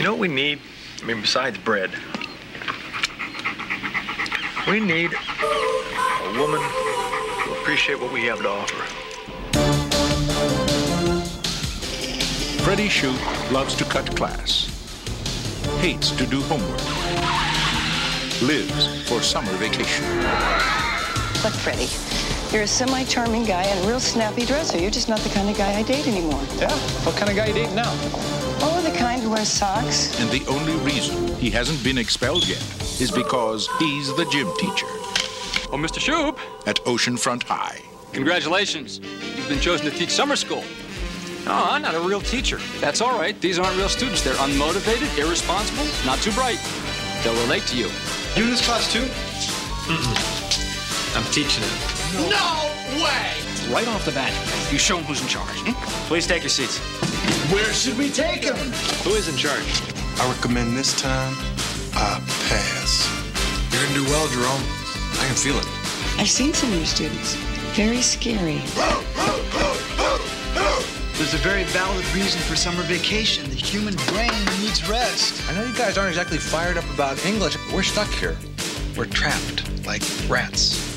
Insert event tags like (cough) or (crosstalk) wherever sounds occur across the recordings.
You know what we need? I mean, besides bread, we need a woman who appreciate what we have to offer. Freddy Shoop loves to cut class, hates to do homework, lives for summer vacation. Look, Freddy, you're a semi-charming guy and a real snappy dresser. You're just not the kind of guy I date anymore. Yeah? What kind of guy you dating now? Oh, The kind who wears socks. And the only reason he hasn't been expelled yet is because he's the gym teacher Oh, Mr. Shoop, at Oceanfront High. congratulations. You've been chosen to teach summer school. Oh, I'm not a real teacher. That's all right. These aren't real students. They're unmotivated, irresponsible, not too bright. They'll relate to you. You in this class too? Mm-hmm. I'm teaching it. No. no way! Right off the bat, you show them who's in charge. Hmm? Please take your seats. Where should we take him? Who is in charge? I recommend this time I pass. You're gonna do well, Jerome. I can feel it. I've seen some of your students. Very scary. There's a very valid reason for summer vacation. The human brain needs rest. I know you guys aren't exactly fired up about English, but we're stuck here. We're trapped like rats.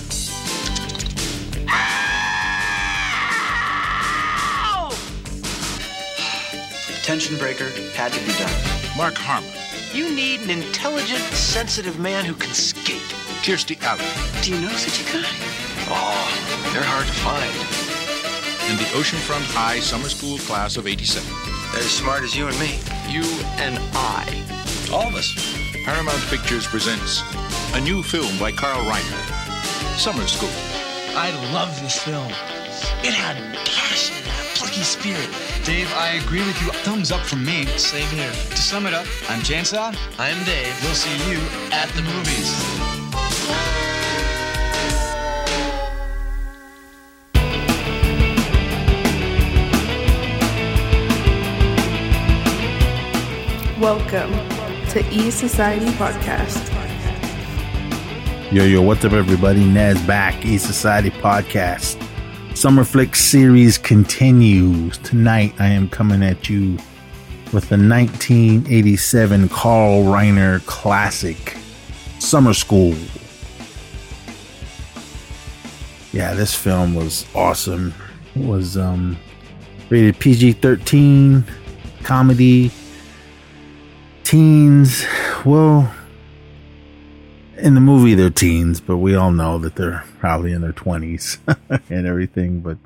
Tension breaker had to be done. Mark Harmon, You need an intelligent, sensitive man who can skate. Kirstie Alley, Do you know such a guy? Oh, they're hard to find. and the Oceanfront High Summer School class of 87. They're as smart as you and me. You and I. All of us. Paramount Pictures presents a new film by Carl Reiner, Summer School. I love this film. It had spirit. Dave, I agree with you. Thumbs up from me. Same here. To sum it up, I'm Jansa. I'm Dave. We'll see you at the movies. Welcome to E Society Podcast. Yo, yo, what's up, everybody? Nez back, E Society Podcast. Summer Flick series continues. Tonight, I am coming at you with the 1987 Carl Reiner classic, Summer School. Yeah, this film was awesome. It was um, rated PG 13, comedy, teens. Well, in the movie they're teens, but we all know that they're probably in their 20s (laughs) and everything. But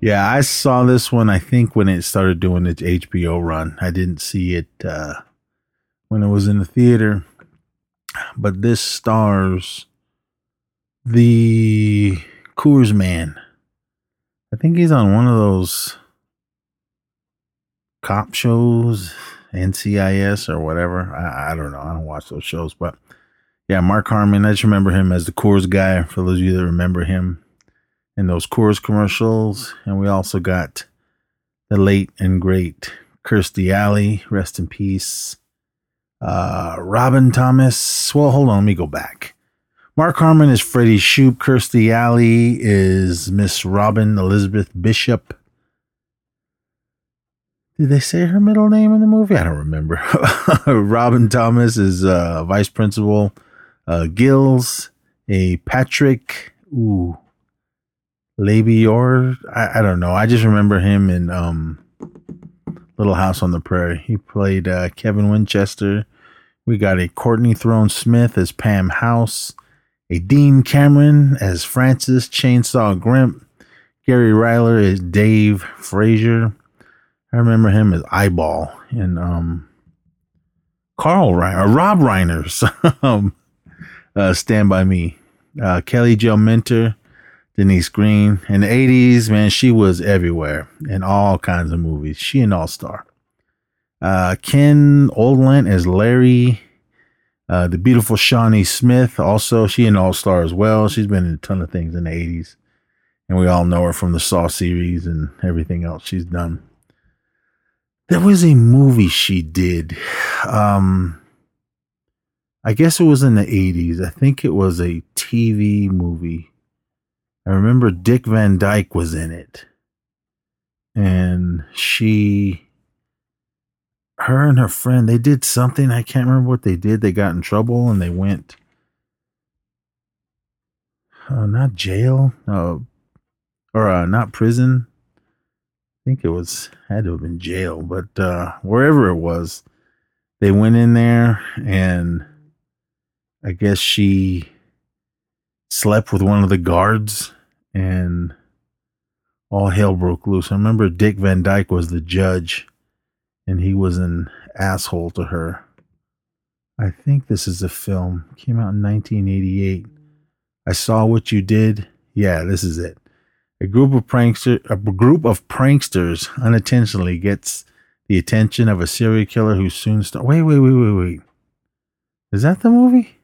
yeah, I saw this one, I think, when it started doing its HBO run. I didn't see it uh, when it was in the theater. But this stars the Coors Man. I think he's on one of those cop shows, NCIS or whatever. I, I don't know. I don't watch those shows, but yeah, Mark Harmon. I just remember him as the Coors guy. For those of you that remember him in those Coors commercials, and we also got the late and great Kirstie Alley. Rest in peace. Uh, Robin Thomas. Well, hold on. Let me go back. Mark Harmon is Freddy Shoop. Kirstie Alley is Miss Robin Elizabeth Bishop. Did they say her middle name in the movie? I don't remember. (laughs) Robin Thomas is uh, Vice Principal uh, Gills. A Patrick, ooh, Labior. I, I don't know. I just remember him in um, Little House on the Prairie. He played uh, Kevin Winchester. We got a Courtney Thorne Smith as Pam House, a Dean Cameron as Francis Chainsaw Gremp, Gary Riley as Dave Frazier. I remember him as Eyeball and um, Carl Reiner, (laughs) Rob Reiner's um, uh, Stand By Me. Uh, Kelly Jo Minter, Denise Green. In the 80s, man, she was everywhere in all kinds of movies. She an all star. Uh, Ken Olandt as Larry. Uh, the beautiful Shawnee Smith, also, she an all star as well. She's been in a ton of things in the 80s. And we all know her from the Saw series and everything else she's done. There was a movie she did. Um, I guess it was in the 80s. I think it was a TV movie. I remember Dick Van Dyke was in it. And she her and her friend, they did something. I can't remember what they did. They got in trouble and they went, uh, not jail, uh, or uh, not prison. I think it was had to have been jail, but uh, wherever it was, they went in there and I guess she slept with one of the guards and all hell broke loose. I remember Dick Van Dyke was the judge and he was an asshole to her. I think this is a film. Came out in 1988. I saw what you did. Yeah, this is it. A group of prankster, a group of pranksters unintentionally gets the attention of a serial killer who soon starts. Wait, wait, wait, wait, wait. Is that the movie?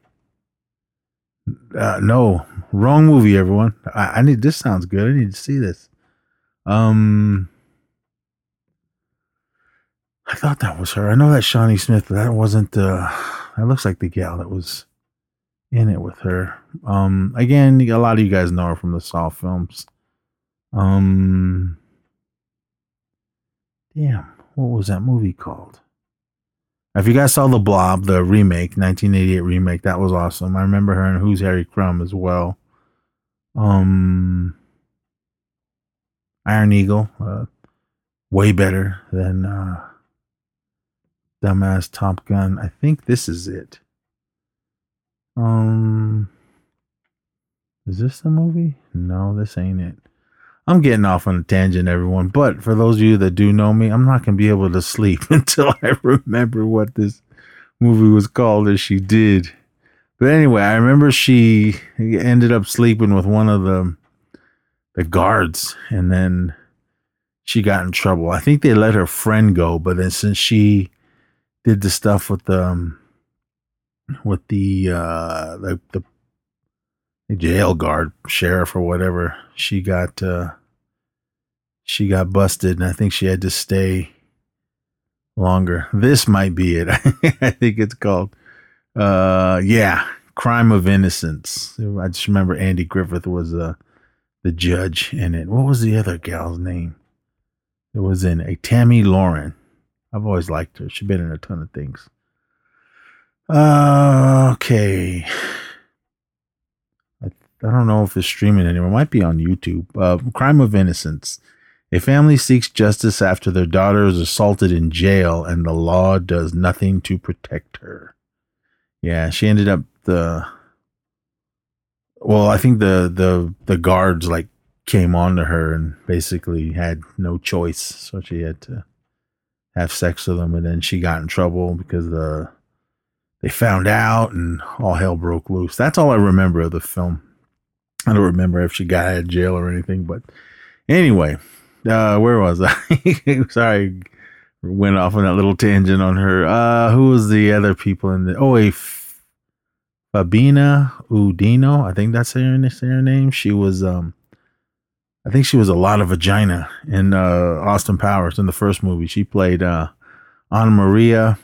Uh, no, wrong movie, everyone. I, I need this. Sounds good. I need to see this. Um, I thought that was her. I know that Shawnee Smith, but that wasn't. Uh, that looks like the gal that was in it with her. Um, again, a lot of you guys know her from the Saw films. Um, damn, what was that movie called? If you guys saw the Blob, the remake, 1988 remake, that was awesome. I remember her in Who's Harry Crumb as well. Um, Iron Eagle, uh, way better than uh, dumbass Top Gun. I think this is it. Um, is this the movie? No, this ain't it. I'm getting off on a tangent, everyone. But for those of you that do know me, I'm not gonna be able to sleep (laughs) until I remember what this movie was called as she did. But anyway, I remember she ended up sleeping with one of the the guards, and then she got in trouble. I think they let her friend go, but then since she did the stuff with the um, with the uh the, the jail guard sheriff or whatever she got uh she got busted and i think she had to stay longer. This might be it. (laughs) I think it's called uh yeah crime of innocence. I just remember andy griffith was uh the judge in it. What was the other gal's name it was in a tammy lauren. I've always liked her. She's been in a ton of things. Uh, okay. I, don't know if it's streaming anymore. It might be on YouTube. Uh, Crime of Innocence. A family seeks justice after their daughter is assaulted in jail and the law does nothing to protect her. Yeah, she ended up the well, I think the the the guards like came on to her and basically had no choice, so she had to have sex with them and then she got in trouble because the they found out and all hell broke loose. That's all I remember of the film. I don't remember if she got out of jail or anything, but anyway, uh, where was I? (laughs) Sorry, went off on that little tangent on her. Uh, who was the other people in the? Oh, a Fabiana Udenio. I think that's her, her name. She was, um, I think she was a lot of vagina in uh, Austin Powers in the first movie. She played uh, Anna Maria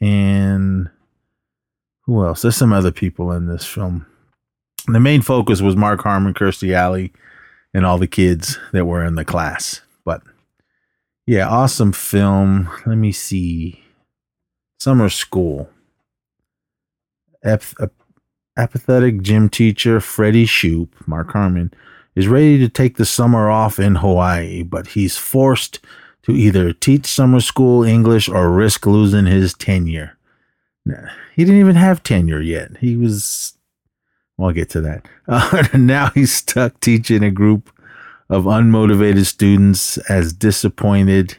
and who else? There's some other people in this film. The main focus was Mark Harmon, Kirstie Alley, and all the kids that were in the class. But yeah, awesome film. Let me see. Summer School. Ep- apathetic gym teacher Freddy Shoop, Mark Harmon, is ready to take the summer off in Hawaii, but he's forced to either teach summer school English or risk losing his tenure. He didn't even have tenure yet. He was, I'll get to that. Uh, (laughs) now he's stuck teaching a group of unmotivated students as disappointed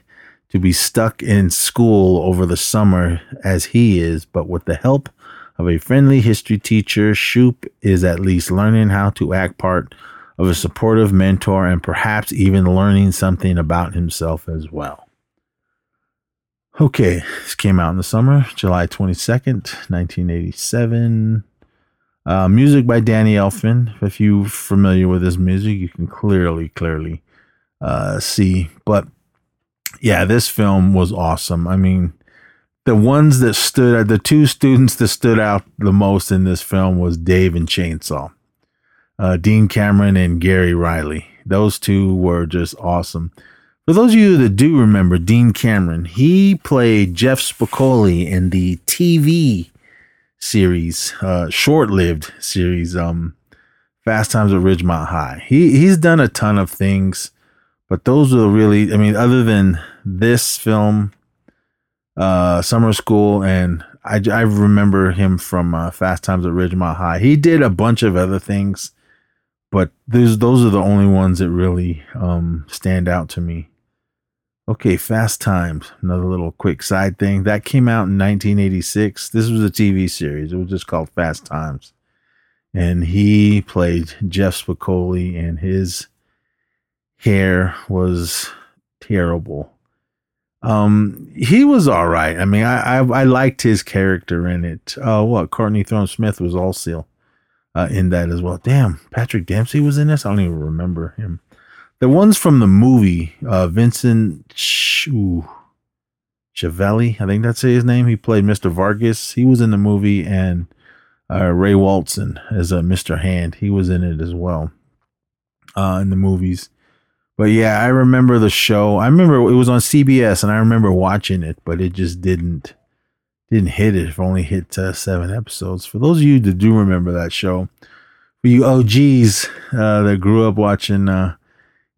to be stuck in school over the summer as he is, but with the help of a friendly history teacher, Shoop is at least learning how to act part of a supportive mentor and perhaps even learning something about himself as well. Okay, this came out in the summer, July 22nd, 1987. Uh, music by Danny Elfman. If you're familiar with his music, you can clearly, clearly uh, see. But yeah, this film was awesome. I mean, the ones that stood, the two students that stood out the most in this film was Dave and Chainsaw, uh, Dean Cameron and Gary Riley. Those two were just awesome. For those of you that do remember Dean Cameron, he played Jeff Spicoli in the TV series, uh, short-lived series, um, Fast Times at Ridgemont High. He he's done a ton of things, but those are really, I mean, other than this film, uh, Summer School, and I, I remember him from uh, Fast Times at Ridgemont High. He did a bunch of other things, but those those are the only ones that really um, stand out to me. Okay, Fast Times, another little quick side thing that came out in 1986. This was a TV series. It was just called Fast Times, and he played Jeff Spicoli, and his hair was terrible. Um, he was all right. I mean, I, I, I liked his character in it. Uh, what Courtney Thorne Smith was also uh, in that as well. Damn, Patrick Dempsey was in this. I don't even remember him. The ones from the movie, uh, Vincent Schiavelli, I think that's his name. He played Mr. Vargas. He was in the movie, and uh, Ray Walston as uh, Mr. Hand. He was in it as well uh, in the movies. But yeah, I remember the show. I remember it was on CBS, and I remember watching it, but it just didn't didn't hit it. It only hit uh, seven episodes. For those of you that do remember that show, for you OGs uh, that grew up watching uh,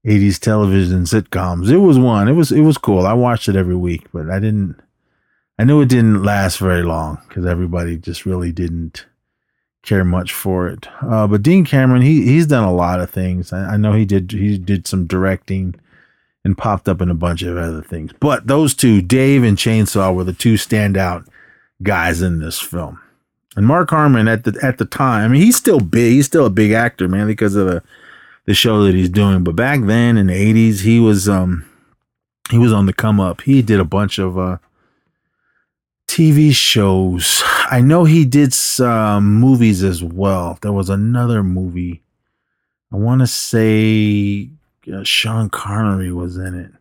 80s television sitcoms, it was one. It was it was cool. I watched it every week, but I didn't. I knew it didn't last very long because everybody just really didn't care much for it. Uh, but Dean Cameron, he he's done a lot of things. I, I, know he did he did some directing and popped up in a bunch of other things. But those two, Dave and Chainsaw, were the two standout guys in this film. And Mark Harmon at the at the time, I mean, he's still big. He's still a big actor, man, because of the the show that he's doing. But back then in the eighties, he was um he was on the come up. He did a bunch of uh TV shows. I know he did some movies as well. There was another movie. I want to say uh, Sean Connery was in it.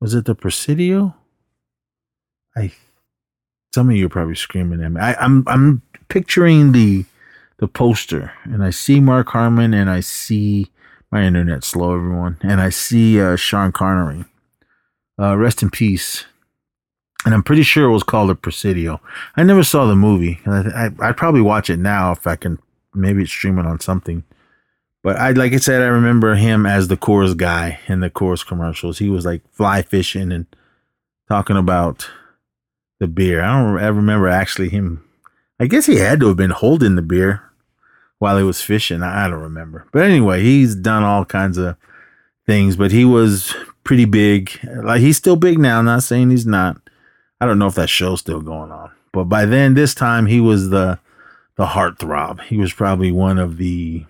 Was it The Presidio? I. Some of you are probably screaming at me. I, I'm I'm picturing the the poster, and I see Mark Harmon, and I see my internet slow, everyone, and I see uh, Sean Connery. Uh, rest in peace, and I'm pretty sure it was called the Presidio. I never saw the movie. I, I, would probably watch it now if I can. Maybe it's streaming on something. But I, like I said, I remember him as the Coors guy in the Coors commercials. He was like fly fishing and talking about the beer. I don't ever remember actually him. I guess he had to have been holding the beer while he was fishing. I don't remember. But anyway, he's done all kinds of things. But he was pretty big. Like he's still big now. Not saying he's not. I don't know if that show's still going on, but by then, this time he was the the heartthrob. He was probably one of the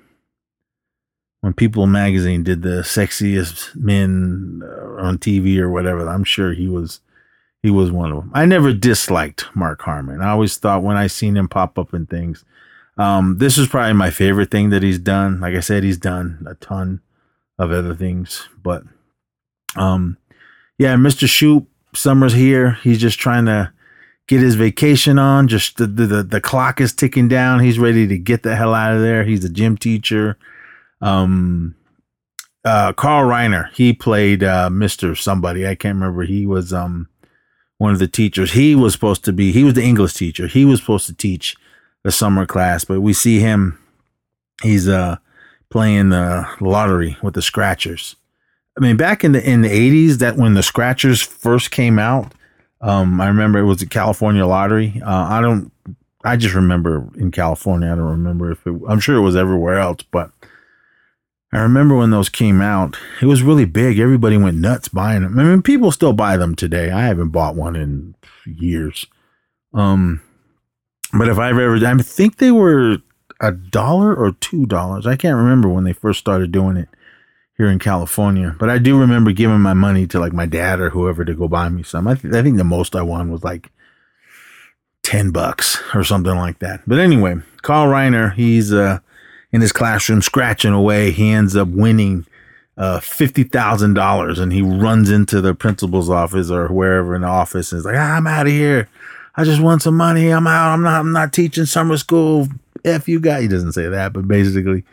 when People Magazine did the sexiest men uh, on TV or whatever. I'm sure he was he was one of them. I never disliked Mark Harmon. I always thought when I seen him pop up in things, um, this is probably my favorite thing that he's done. Like I said, he's done a ton of other things, but um, yeah, Mr. Shoop summer's here. He's just trying to get his vacation on. Just the, the, the clock is ticking down. He's ready to get the hell out of there. He's a gym teacher. Um, uh, Carl Reiner, he played uh, Mr. Somebody. I can't remember. He was um one of the teachers. He was supposed to be. He was the English teacher. He was supposed to teach the summer class, but we see him. He's uh playing the lottery with the scratchers. I mean, back in the in the eighties, that when the scratchers first came out, um, I remember it was the California lottery. Uh, I don't, I just remember in California. I don't remember if it. I'm sure it was everywhere else, but I remember when those came out. It was really big. Everybody went nuts buying them. I mean, people still buy them today. I haven't bought one in years. Um, but if I've ever, I think they were a dollar or two dollars. I can't remember when they first started doing it here in California. But I do remember giving my money to like my dad or whoever to go buy me some. I, th- I think the most I won was like 10 bucks or something like that. But anyway, Carl Reiner, he's uh, in his classroom scratching away. He ends up winning uh, $50,000 and he runs into the principal's office or wherever in the office and is like, ah, I'm out of here. I just want some money. I'm out. I'm not, I'm not teaching summer school. F you guys. He doesn't say that, but basically,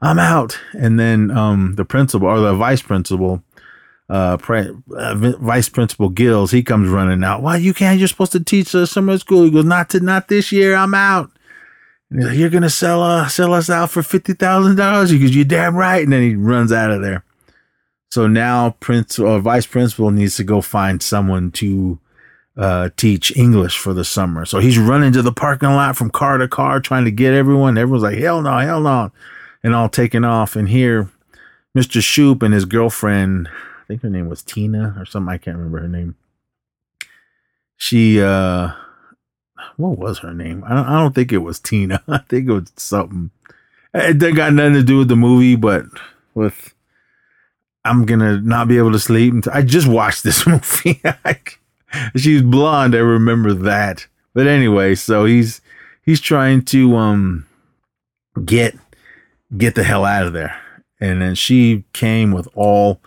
I'm out. And then um, the principal or the vice principal uh, Pre- uh, Vice Principal Gills, he comes running out. Why you can't? You're supposed to teach uh, summer school. He goes, not to, not this year. I'm out. Like, You're gonna sell uh, sell us out for fifty thousand dollars. He goes, you're damn right. And then he runs out of there. So now Prince or Vice Principal needs to go find someone to uh, teach English for the summer. So he's running to the parking lot from car to car trying to get everyone. Everyone's like, hell no, hell no. And all taking off. And here, Mr. Shoop and his girlfriend, I think her name was Tina or something. I can't remember her name. She, uh, what was her name? I don't, I don't think it was Tina. (laughs) I think it was something. It didn't got nothing to do with the movie, but with, I'm gonna not be able to sleep. Until, I just watched this (laughs) movie. (laughs) She's blonde. I remember that. But anyway, so he's he's trying to um get get the hell out of there. And then she came with all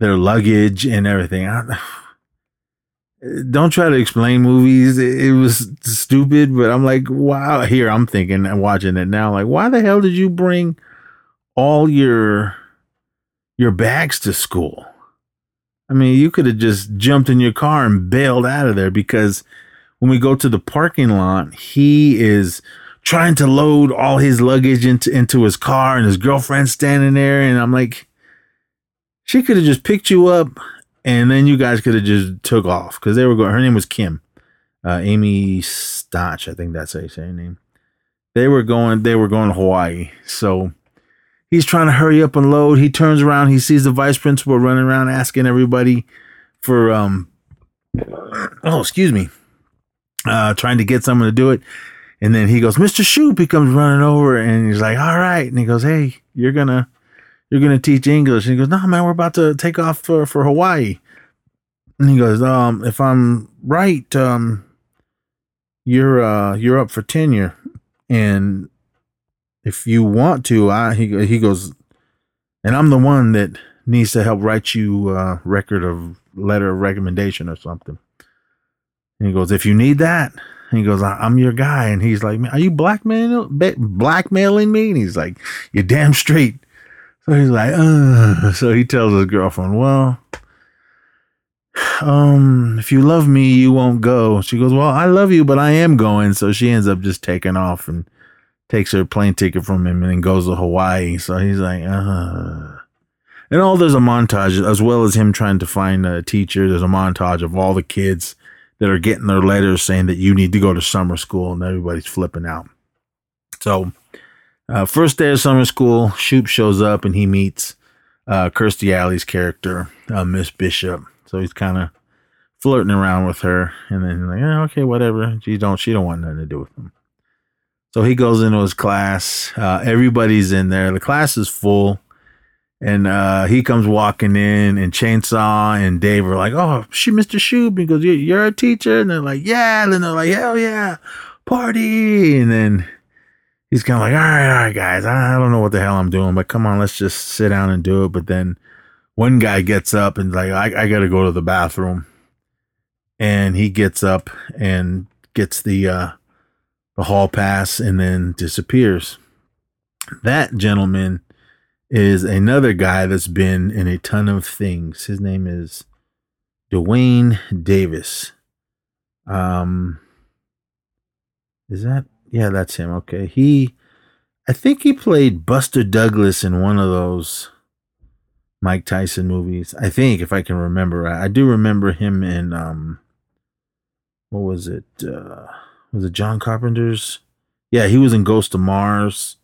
their luggage and everything. I, (sighs) don't try to explain movies. It, was stupid, but I'm like, wow. Here I'm thinking and watching it now. Like, why the hell did you bring all your your bags to school? I mean, you could have just jumped in your car and bailed out of there because when we go to the parking lot, he is trying to load all his luggage into into his car and his girlfriend's standing there and I'm like she could have just picked you up and then you guys could have just took off cuz they were going her name was Kim. Uh, Amy Stotch, I think that's how you say her name. They were going they were going to Hawaii. So he's trying to hurry up and load. He turns around, he sees the vice principal running around asking everybody for um oh, excuse me. Uh trying to get someone to do it. And then he goes, Mr. Shoop, he comes running over and he's like, All right. And he goes, Hey, you're gonna you're gonna teach English. And he goes, No, man, we're about to take off for, for Hawaii. And he goes, Um, if I'm right, um, you're uh you're up for tenure. And if you want to, I he he goes, and I'm the one that needs to help write you a record of letter of recommendation or something. And he goes, if you need that, he goes, I'm your guy. And he's like, are you blackmailing blackmailing me? And he's like, you're damn straight. So he's like, uh. so he tells his girlfriend, well, um, if you love me, you won't go. She goes, well, I love you, but I am going. So she ends up just taking off and takes her plane ticket from him and then goes to Hawaii. So he's like, uh. And all there's a montage as well as him trying to find a teacher. There's a montage of all the kids that are getting their letters saying that you need to go to summer school and everybody's flipping out. So, uh, first day of summer school, Shoop shows up and he meets uh, Kirstie Alley's character, uh, Miss Bishop. So he's kind of flirting around with her, and then he's like, eh, okay, whatever. She don't, she don't want nothing to do with him. So he goes into his class. Uh, everybody's in there. The class is full. And uh, he comes walking in, and Chainsaw and Dave are like, "Oh, she, Mr. Shoop." He goes, "You're a teacher," and they're like, "Yeah." And they're like, "Hell yeah, party!" And then he's kind of like, "All right, all right, guys, I don't know what the hell I'm doing, but come on, let's just sit down and do it." But then one guy gets up and like, "I, I got to go to the bathroom," and he gets up and gets the uh, the hall pass and then disappears. That gentleman is another guy that's been in a ton of things. His name is Duane Davis. Um, is that yeah? That's him. Okay, he, I think he played Buster Douglas in one of those Mike Tyson movies. I think if I can remember, I, I do remember him in um, what was it? Uh, was it John Carpenter's? Yeah, he was in Ghost of Mars.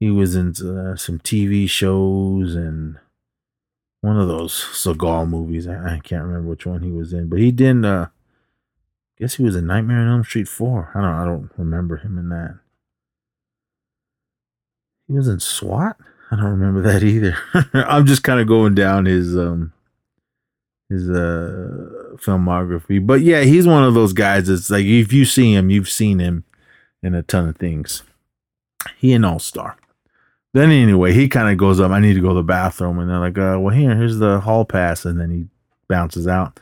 He was in uh, some TV shows and one of those Seagal movies. I, I, can't remember which one he was in, but he did. Uh, guess he was in Nightmare on Elm Street four. I don't. I don't remember him in that. He was in SWAT. I don't remember (laughs) that either. I'm just kind of going down his um his uh filmography. But yeah, he's one of those guys that's like if you see him, you've seen him in a ton of things. He an all-star. Then anyway, he kind of goes up, I need to go to the bathroom. And they're like, uh, well, here, here's the hall pass. And then he bounces out.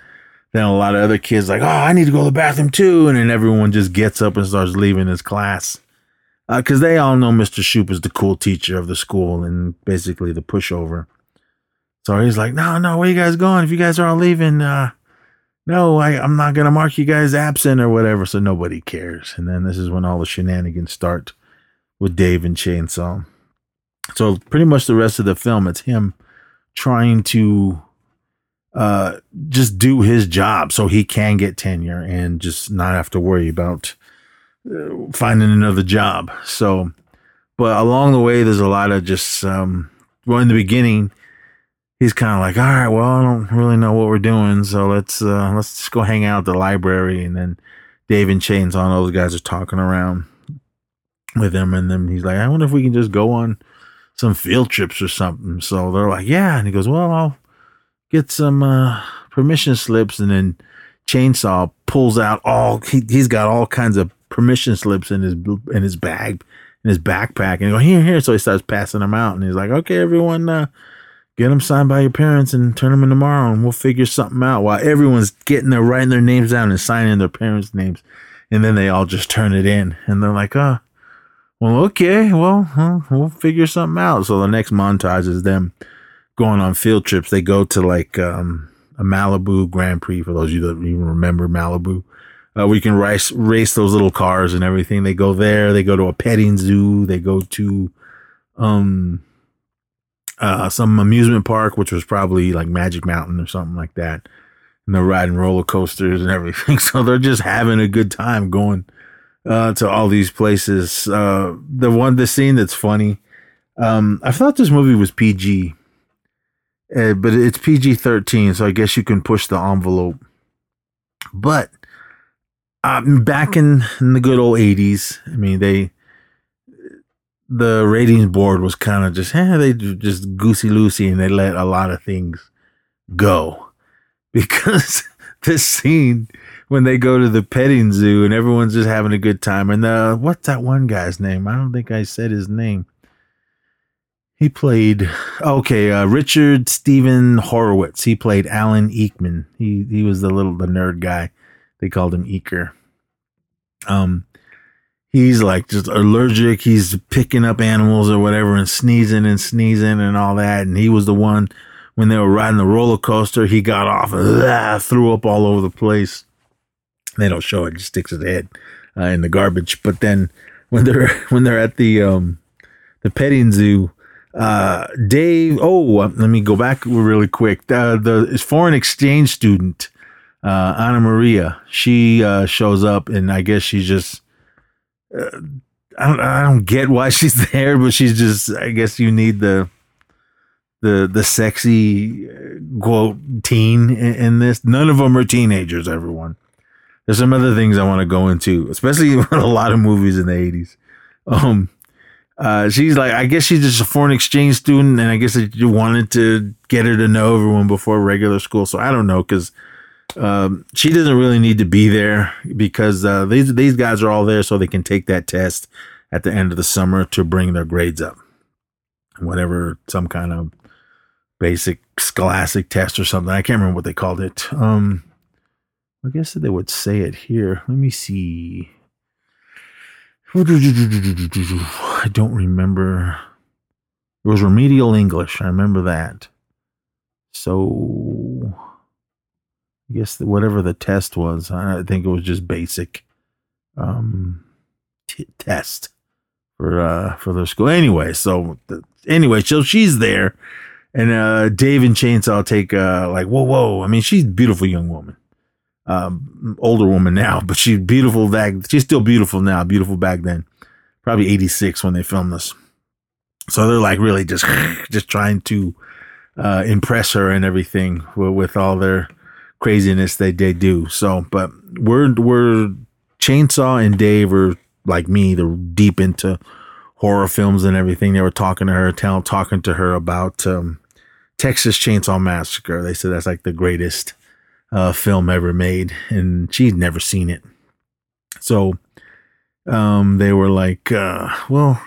Then a lot of other kids like, oh, I need to go to the bathroom too. And then everyone just gets up and starts leaving his class. Because uh, they all know Mr. Shoop is the cool teacher of the school and basically the pushover. So he's like, no, no, where you guys going? If you guys are all leaving, uh, no, I, I'm not gonna mark you guys absent or whatever. So nobody cares. And then this is when all the shenanigans start with Dave and Chainsaw. So pretty much the rest of the film, it's him trying to uh, just do his job so he can get tenure and just not have to worry about uh, finding another job. So, but along the way, there's a lot of just, um, well, in the beginning, he's kind of like, all right, well, I don't really know what we're doing. So let's, uh, let's just go hang out at the library. And then Dave and Chainsaw, all those guys are talking around with him. And then he's like, I wonder if we can just go on some field trips or something. So they're like, yeah. And he goes, well, I'll get some uh, permission slips. And then Chainsaw pulls out all, he, he's got all kinds of permission slips in his, in his bag, in his backpack. And he go, here, here. So he starts passing them out. And he's like, okay, everyone, uh, get them signed by your parents and turn them in tomorrow and we'll figure something out while everyone's getting their writing their names down and signing their parents' names. And then they all just turn it in and they're like, oh, well, okay, well, we'll figure something out. So the next montage is them going on field trips. They go to like um, a Malibu Grand Prix for those of you that even remember Malibu. Uh, we can race race those little cars and everything. They go there. They go to a petting zoo. They go to um uh some amusement park, which was probably like Magic Mountain or something like that. And they're riding roller coasters and (laughs) everything. So they're just having a good time going uh, to all these places. Uh, the one, the scene that's funny. Um, I thought this movie was PG, uh, but it's PG thirteen, so I guess you can push the envelope. But um, back in, in the good old eighties, I mean they the ratings board was kind of just, eh, they just goosey loosey and they let a lot of things go (laughs) because this scene when they go to the petting zoo and everyone's just having a good time. And uh, what's that one guy's name? I don't think I said his name. He played okay, uh, Richard Steven Horvitz. He played Alan Eekman. He he was the little the nerd guy. They called him Eeker. Um, he's like just allergic. He's picking up animals or whatever and sneezing and sneezing and all that. And he was the one when they were riding the roller coaster. He got off and ah, threw up all over the place. They don't show it; just sticks his head uh, in the garbage. But then when they're (laughs) when they're at the um, the petting zoo, uh, Dave. Oh, uh, let me go back really quick. The foreign exchange student, uh, Anna Maria. She uh, shows up, and I guess she's just. Uh, I don't. I don't get why (laughs) she's there, but she's just. I guess you need the. The the sexy uh, quote teen in, in this. None of them are teenagers. Everyone. There's some other things I want to go into, especially (laughs) with a lot of movies in the 80s. Um, uh, she's like, I guess she's just a foreign exchange student, and I guess you wanted to get her to know everyone before regular school. So I don't know, because um, she doesn't really need to be there because uh, these these guys are all there so they can take that test at the end of the summer to bring their grades up, whatever some kind of basic scholastic test or something. I can't remember what they called it. Um, I guess they would say it here. Let me see. I don't remember. It was remedial English. I remember that. So, I guess whatever the test was, I think it was just basic um, t- test for uh, for their school. Anyway, so the, anyway, so she's there, and uh, Dave and Chainsaw take uh, like whoa whoa. I mean, she's beautiful young woman um, older woman now, (laughs) but she's beautiful. back. she's still beautiful now. Beautiful back then, probably eighty six when they filmed this. So they're like really just (sighs) just trying to uh, impress her and everything with, with all their craziness that they do. So, but we're we're Chainsaw and Dave are like me. They're deep into horror films and everything. They were talking to her, tell, talking to her about um, Texas Chainsaw Massacre. They said that's like the greatest uh, film ever made, and she'd never seen it. So um, they were like, uh, well,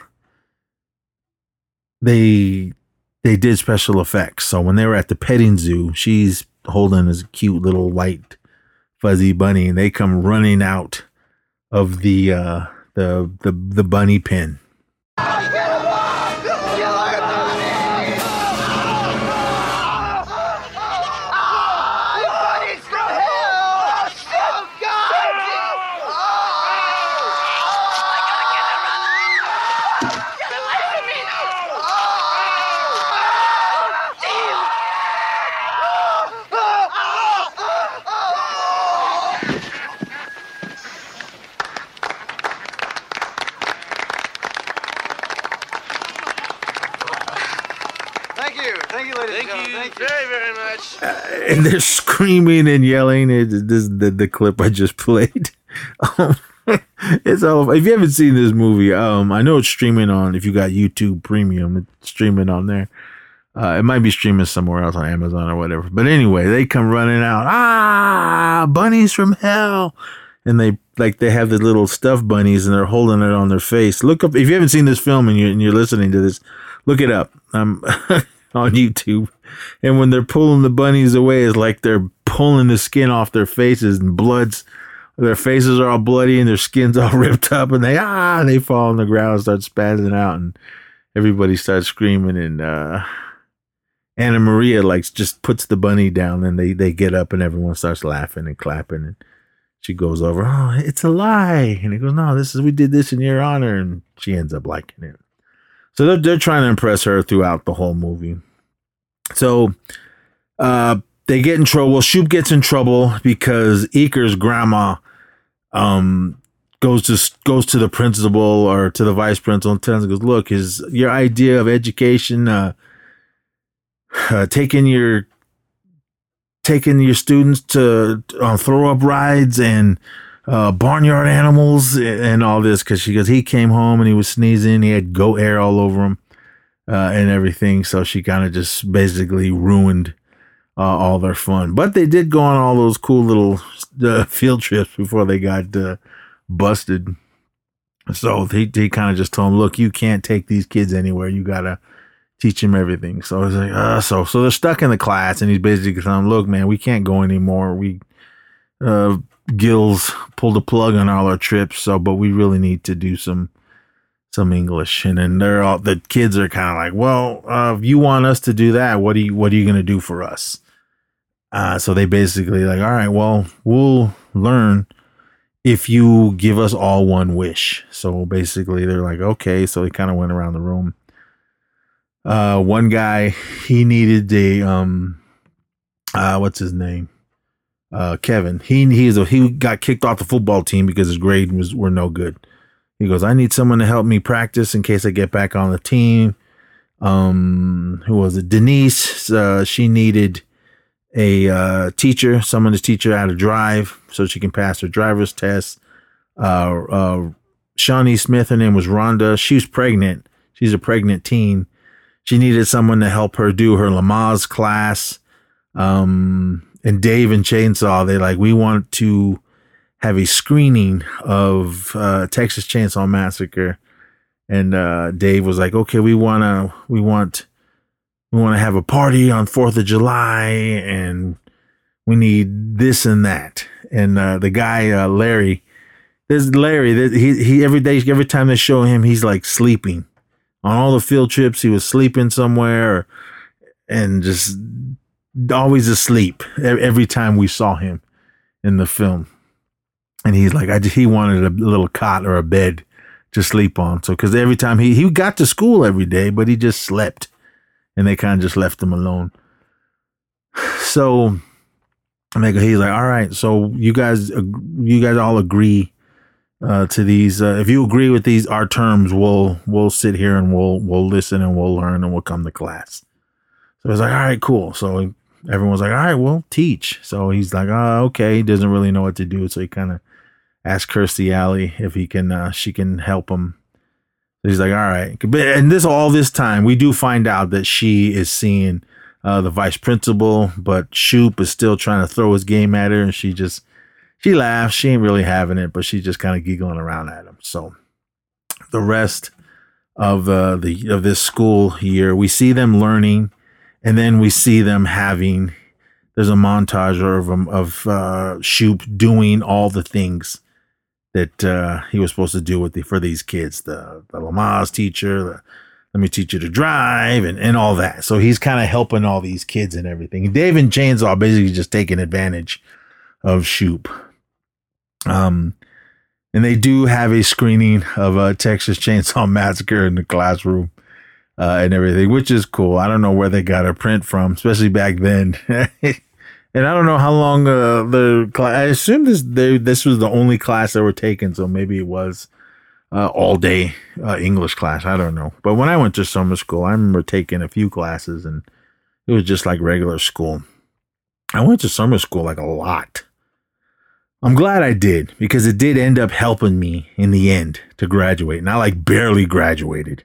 they they did special effects. So when they were at the petting zoo, she's holding this cute little white fuzzy bunny, and they come running out of the uh, the the the bunny pen. And they're screaming and yelling. It, this the the clip I just played. (laughs) Um, it's all. If you haven't seen this movie, um, I know it's streaming on. If you got YouTube Premium, it's streaming on there. Uh, it might be streaming somewhere else on Amazon or whatever. But anyway, they come running out. Ah, bunnies from hell, and they like they have the little stuffed bunnies and they're holding it on their face. Look up if you haven't seen this film and you're, and you're listening to this, look it up. Um, (laughs) (laughs) on YouTube. And when they're pulling the bunnies away, it's like they're pulling the skin off their faces and bloods. Their faces are all bloody and their skin's all (laughs) ripped up, and they ah they fall on the ground and start spazzing out, and everybody starts screaming. And uh, Anna Maria like just puts the bunny down, and they they get up, and everyone starts laughing and clapping, and she goes over, oh, it's a lie, and he goes, no, this is we did this in your honor, and she ends up liking it. So they're, they're trying to impress her throughout the whole movie. So uh, they get in trouble. Well, Shoop gets in trouble because Eeker's grandma um, goes to goes to the principal or to the vice principal and tells him, goes, "Look, is your idea of education uh, (sighs) uh, taking your taking your students to on throw up rides and uh, barnyard animals and all this because she goes he came home and he was sneezing. He had goat hair all over him uh, and everything. So she kind of just basically ruined uh, all their fun. But they did go on all those cool little uh, (laughs) field trips before they got uh, busted. So he, he kind of just told him look you can't take these kids anywhere. You gotta teach them everything. So he's like uh, so so they're stuck in the class and he's basically telling look man we can't go anymore. We uh Gills pulled a plug on all our trips. So, but we really need to do some some English. And then they're all the kids are kind of like, well, uh, if you want us to do that, what do you what are you to do for us? Uh, so they basically like, all right, well, we'll learn if you give us all one wish. So basically, they're like, okay. So they kind of went around the room. Uh, one guy he needed a um, uh, what's his name? Uh, Kevin. He he's a, he got kicked off the football team because his grades was were no good. He goes, I need someone to help me practice in case I get back on the team. Um, who was it? Denise. Uh, she needed a uh, teacher, someone to teach her how to drive so she can pass her driver's test. Uh, uh, Shawnee Smith, her name was Rhonda. She was pregnant. She's a pregnant teen. She needed someone to help her do her Lamaze class. Um, and Dave and Chainsaw, they like, we want to have a screening of uh, Texas Chainsaw Massacre. And uh, Dave was like, okay, we want to, we want, we want to have a party on 4th of July and we need this and that. And uh, the guy, uh, Larry, there's Larry, he, he, every day, every time they show him, he's like sleeping on all the field trips. He was sleeping somewhere and just always asleep every time we saw him in the film. And he's like, I just, he wanted a little cot or a bed to sleep on. So, cause every time he, he got to school every day, but he just slept and they kind of just left him alone. (sighs) So he's like, all right, so you guys, you guys all agree uh, to these. Uh, if you agree with these, our terms, we'll, we'll sit here and we'll, we'll listen and we'll learn and we'll come to class. So I was like, all right, cool. So everyone's like, all right, well, teach. So he's like, oh, okay. He doesn't really know what to do. So he kind of asks Kirstie Alley if he can, uh, she can help him. He's like, all right. And this, all this time, we do find out that she is seeing uh, the vice principal, but Shoop is still trying to throw his game at her. And she just, she laughs. She ain't really having it, but she's just kind of giggling around at him. So the rest of uh, the, of this school year, we see them learning and then we see them having there's a montage of of uh, Shoop doing all the things that uh, he was supposed to do with the for these kids. The the Lamaze teacher, the, let me teach you to drive, and and all that. So he's kind of helping all these kids and everything. Dave and Chainsaw basically just taking advantage of Shoop. Um, and they do have a screening of a Texas Chainsaw (laughs) Massacre in the classroom uh, and everything, which is cool. I don't know where they got a print from, especially back then. (laughs) and I don't know how long uh, the class. I assume this they, this was the only class that were taken, so maybe it was uh, all day uh, English class. I don't know. But when I went to summer school, I remember taking a few classes, and It was just like regular school. I went to summer school like a lot. I'm glad I did because it did end up helping me in the end to graduate. And I like barely graduated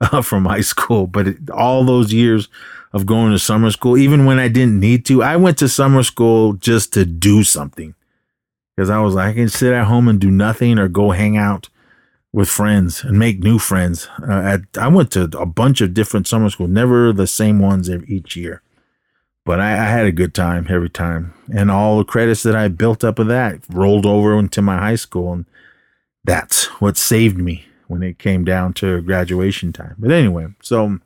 uh, (laughs) from high school, but it, all those years of going to summer school, even when I didn't need to, I went to summer school just to do something because I was like, I can sit at home and do nothing or go hang out with friends and make new friends. Uh, at, I went to a bunch of different summer schools, never the same ones each year. But I, I, had a good time every time. And all the credits that I built up of that rolled over into my high school. And that's what saved me when it came down to graduation time. But anyway, so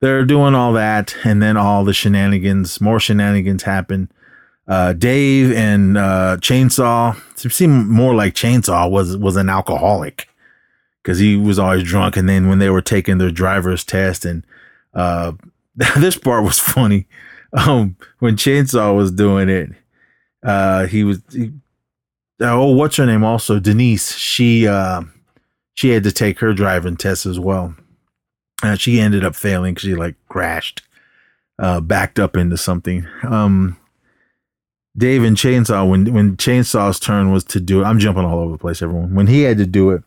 they're doing all that. And then all the shenanigans, more shenanigans happen. Uh, Dave and uh, Chainsaw seemed more like Chainsaw was was an alcoholic because he was always drunk. And then when they were taking their driver's test and uh, (laughs) this part was funny. Um, when Chainsaw was doing it, uh, he was, he, oh, what's her name? Also, Denise. She, uh, she had to take her driving test as well. Uh, she ended up failing because she like crashed, uh, backed up into something. Um, Dave and Chainsaw, when when Chainsaw's turn was to do it, I'm jumping all over the place, everyone. When he had to do it,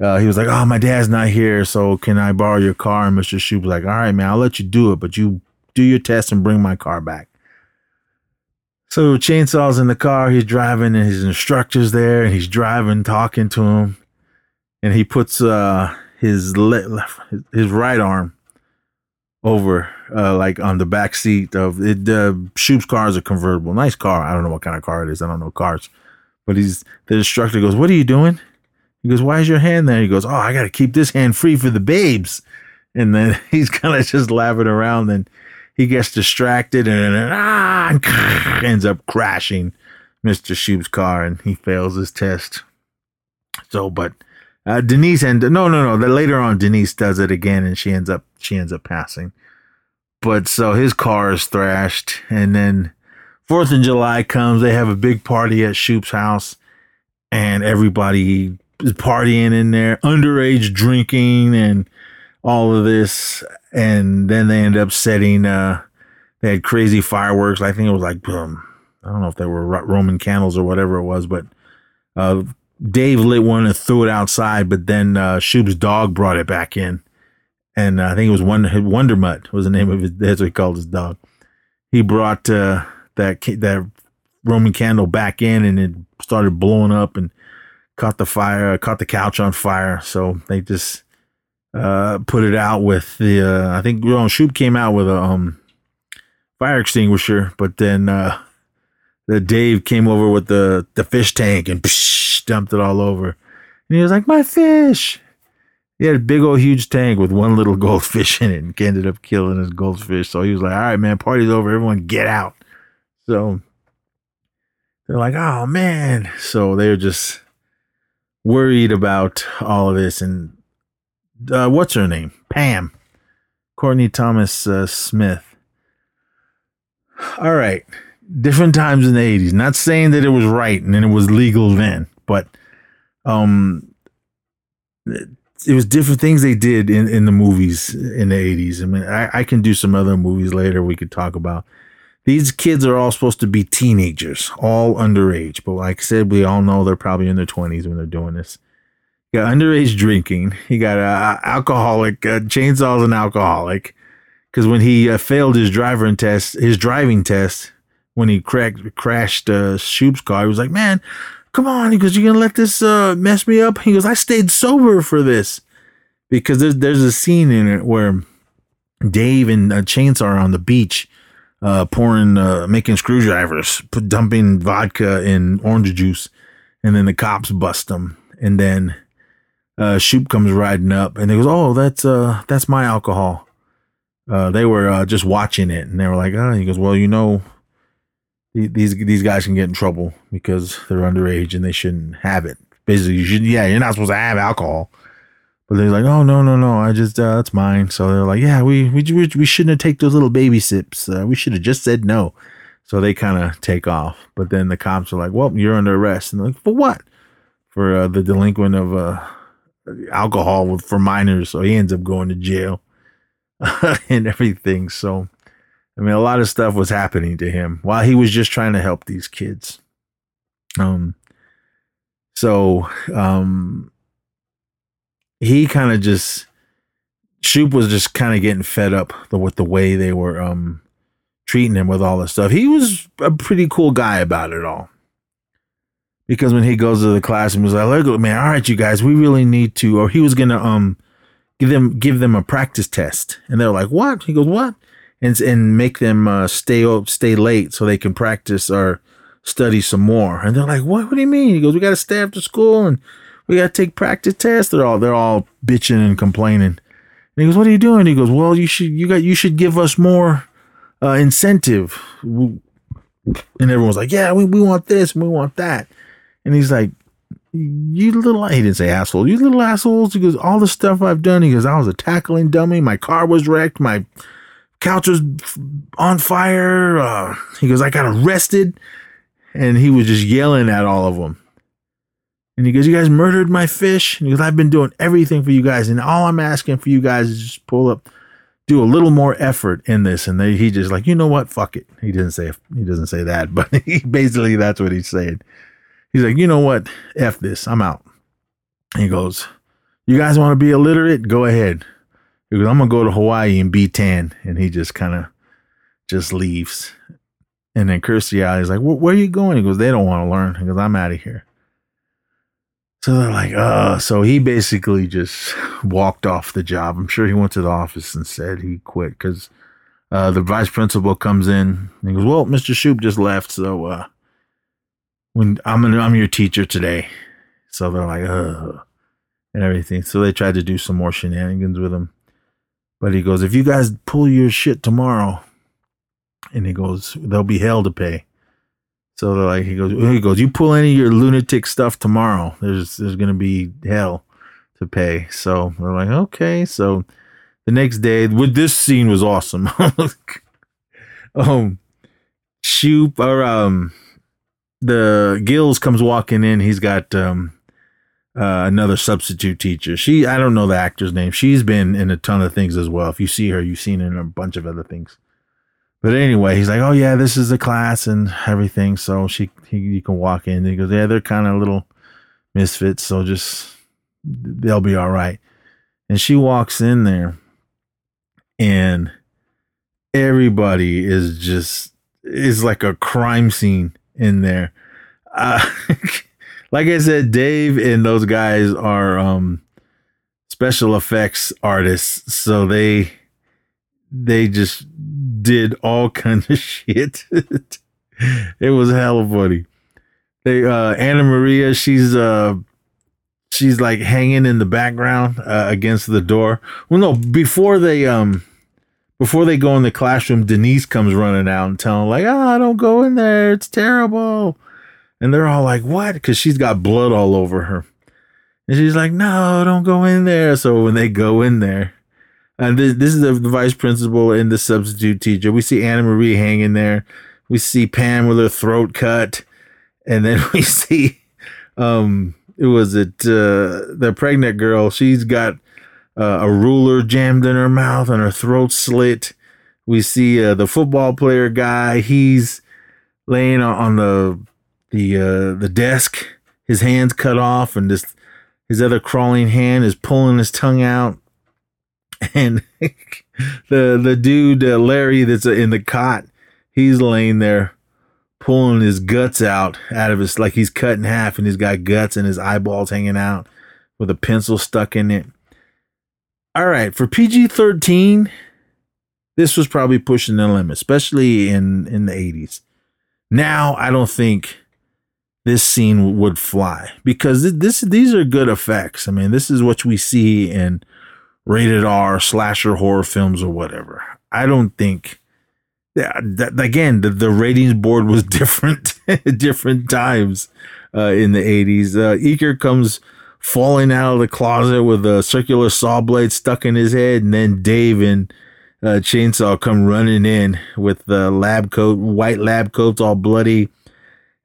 uh, he was like, "Oh, my dad's not here, so can I borrow your car?" And Mr. Shoop was like, "All right, man, I'll let you do it, but you do your test and bring my car back." So Chainsaw's in the car, he's driving, and his instructor's there, and he's driving, talking to him, and he puts uh, his his right arm over, uh, like on the back seat of it. Uh, Shoop's car is a convertible, nice car. I don't know what kind of car it is. I don't know cars, but he's the instructor goes, "What are you doing?" He goes, Why is your hand there? He goes, Oh, I got to keep this hand free for the babes. And then (laughs) he's kind of just laughing around. and he gets distracted and, and, ah, ends up crashing Mr. Shoop's car and he fails his test. So, but uh, Denise and no, no, no. Later on, Denise does it again and she ends up she ends up passing. But so his car is thrashed, and then Fourth of July comes. They have a big party at Shoop's house, and everybody is partying in there, underage drinking, and all of this. And then they end up setting. Uh, they had crazy fireworks. I think it was like um, I don't know if they were Roman candles or whatever it was, but uh, Dave lit one and threw it outside. But then uh, dog brought it back in, and uh, I think it was Wonder Mutt was the name of it. That's what he called his dog. He brought uh, that that Roman candle back in, and it started blowing up and caught the fire, caught the couch on fire. So they just uh, put it out with the. Uh, I think well, Shoop came out with a um, fire extinguisher, but then uh, the Dave came over with the the fish tank and psh, dumped it all over. And he was like, "My fish." He had a big old huge tank with one little (laughs) goldfish in it and ended up killing his goldfish. So he was like, All right, man, party's over. Everyone get out. So they're like, Oh man. So they're just worried about all of this. And uh, what's her name? Pam. Courtney Thomas uh, Smith. All right. Different times in the 80s. Not saying that it was right and it was legal then, but um, it was different things they did in, in the movies in the 80s. I mean, I, I can do some other movies later we could talk about. These kids are all supposed to be teenagers, all underage. But like I said, we all know they're probably in their 20s when they're doing this. You got underage drinking. You got uh, alcoholic. Uh, Chainsaw's an alcoholic because when he uh, failed his driving test, his driving test, when he cracked, crashed uh, Shoop's car, he was like, "Man, come on!" He goes, you're gonna let this uh, mess me up?" He goes, "I stayed sober for this." Because there's there's a scene in it where Dave and uh, Chainsaw are on the beach uh, pouring, uh, making screwdrivers, put, dumping vodka in orange juice, and then the cops bust them. And then uh, Shoop comes riding up, and he goes, "Oh, that's uh, that's my alcohol." Uh, they were uh, just watching it, and they were like, "Oh," he goes, "Well, you know, these these guys can get in trouble because they're underage and they shouldn't have it. Basically, you should, yeah, you're not supposed to have alcohol." But they're like, oh no no no, I just uh, that's mine. So they're like, yeah, we we we shouldn't have taken those little baby sips. Uh, we should have just said no. So they kind of take off. But then the cops are like, well, you're under arrest. And they're like, for what? For uh, the delinquent of uh, alcohol for minors. So he ends up going to jail. (laughs) and everything. So, I mean, a lot of stuff was happening to him while he was just trying to help these kids. Um, so, um, he kind of just, Shoop was just kind of getting fed up with the way they were, um, treating him with all this stuff. He was a pretty cool guy about it all. Because when he goes to the class and was like, "Look, man, all right, you guys, we really need to," or he was gonna um give them give them a practice test, and they're like, "What?" He goes, "What?" And and make them uh, stay up, stay late so they can practice or study some more. And they're like, "What? What do you mean?" He goes, "We got to stay after school and we got to take practice tests." They're all they're all bitching and complaining. And he goes, "What are you doing?" He goes, "Well, you should you got you should give us more uh, incentive." And everyone's like, "Yeah, we we want this we want that." And he's like, you little, he didn't say asshole, you little assholes. He goes, all the stuff I've done. He goes, I was a tackling dummy. My car was wrecked. My couch was on fire. Uh, he goes, I got arrested. And he was just yelling at all of them. And he goes, You guys murdered my fish. And he goes, I've been doing everything for you guys. And all I'm asking for you guys is just pull up, do a little more effort in this. And they, he just like, you know what? Fuck it. He doesn't say, he doesn't say that, (laughs) but he basically that's what he's saying. He's like, you know what? F this. I'm out. He goes, You guys want to be illiterate? Go ahead. He goes, I'm gonna go to Hawaii and be tan. And he just kind of just leaves. And then Kirstie Alley's like, Where are you going? He goes, They don't want to learn. He goes, I'm out of here. So they're like, uh, so he basically just walked off the job. I'm sure he went to the office and said he quit because uh, the vice principal comes in and he goes, Well, Mr. Shoop just left, so uh, when I'm gonna, I'm your teacher today. So they're like, Ugh, and everything. So they tried to do some more shenanigans with him. But he goes, if you guys pull your shit tomorrow, and he goes, there'll be hell to pay. So they're like, he goes, he goes, you pull any of your lunatic stuff tomorrow, there's there's gonna be hell to pay. So they're like, okay. So the next day, with this scene was awesome. (laughs) um, Shoop or um the Gills comes walking in. He's got um, uh, another substitute teacher. She, I don't know the actor's name. She's been in a ton of things as well. If you see her, you've seen her in a bunch of other things. But anyway, he's like, "Oh yeah, this is the class and everything." So she, he, you can walk in. He goes, "Yeah, they're kind of little misfits, so just they'll be all right." And she walks in there, and everybody is just is like a crime scene in there. Uh, (laughs) like I said, Dave and those guys are um, special effects artists, so they they just did all (laughs) kinds of shit. it was hella funny. They uh, Anna Maria, she's uh she's like hanging in the background uh, against the door. Well, no, before they um before they go in the classroom, Denise comes running out and telling like, "Ah, oh, don't go in there. It's terrible." And they're all like, "What?" Because she's got blood all over her, and she's like, "No, don't go in there." So when they go in there, and this, this is the, vice principal and the substitute teacher. We see Anna Marie hanging there. We see Pam with her throat cut, and then (laughs) we see, um, it was it uh, the pregnant girl. She's got uh, a ruler jammed in her mouth and her throat slit. We see uh, the football player guy. He's laying on the the uh, the desk, his hands cut off, and this his other crawling hand is pulling his tongue out. (laughs) And (laughs) the the dude uh, Larry that's in the cot, he's laying there pulling his guts out out of his like he's cut in half, and he's got guts and his eyeballs hanging out with a pencil stuck in it. All right, for PG thirteen, this was probably pushing the limit, especially in in the eighties. Now I don't think this scene would fly because this these are good effects. I mean, this is what we see in rated R slasher horror films or whatever. I don't think that, again the, the ratings board was (laughs) different different times uh, in the 80s. Uh, comes falling out of the closet with a circular saw blade stuck in his head, and then Dave and uh, Chainsaw come running in with the lab coat, white lab coats, all bloody,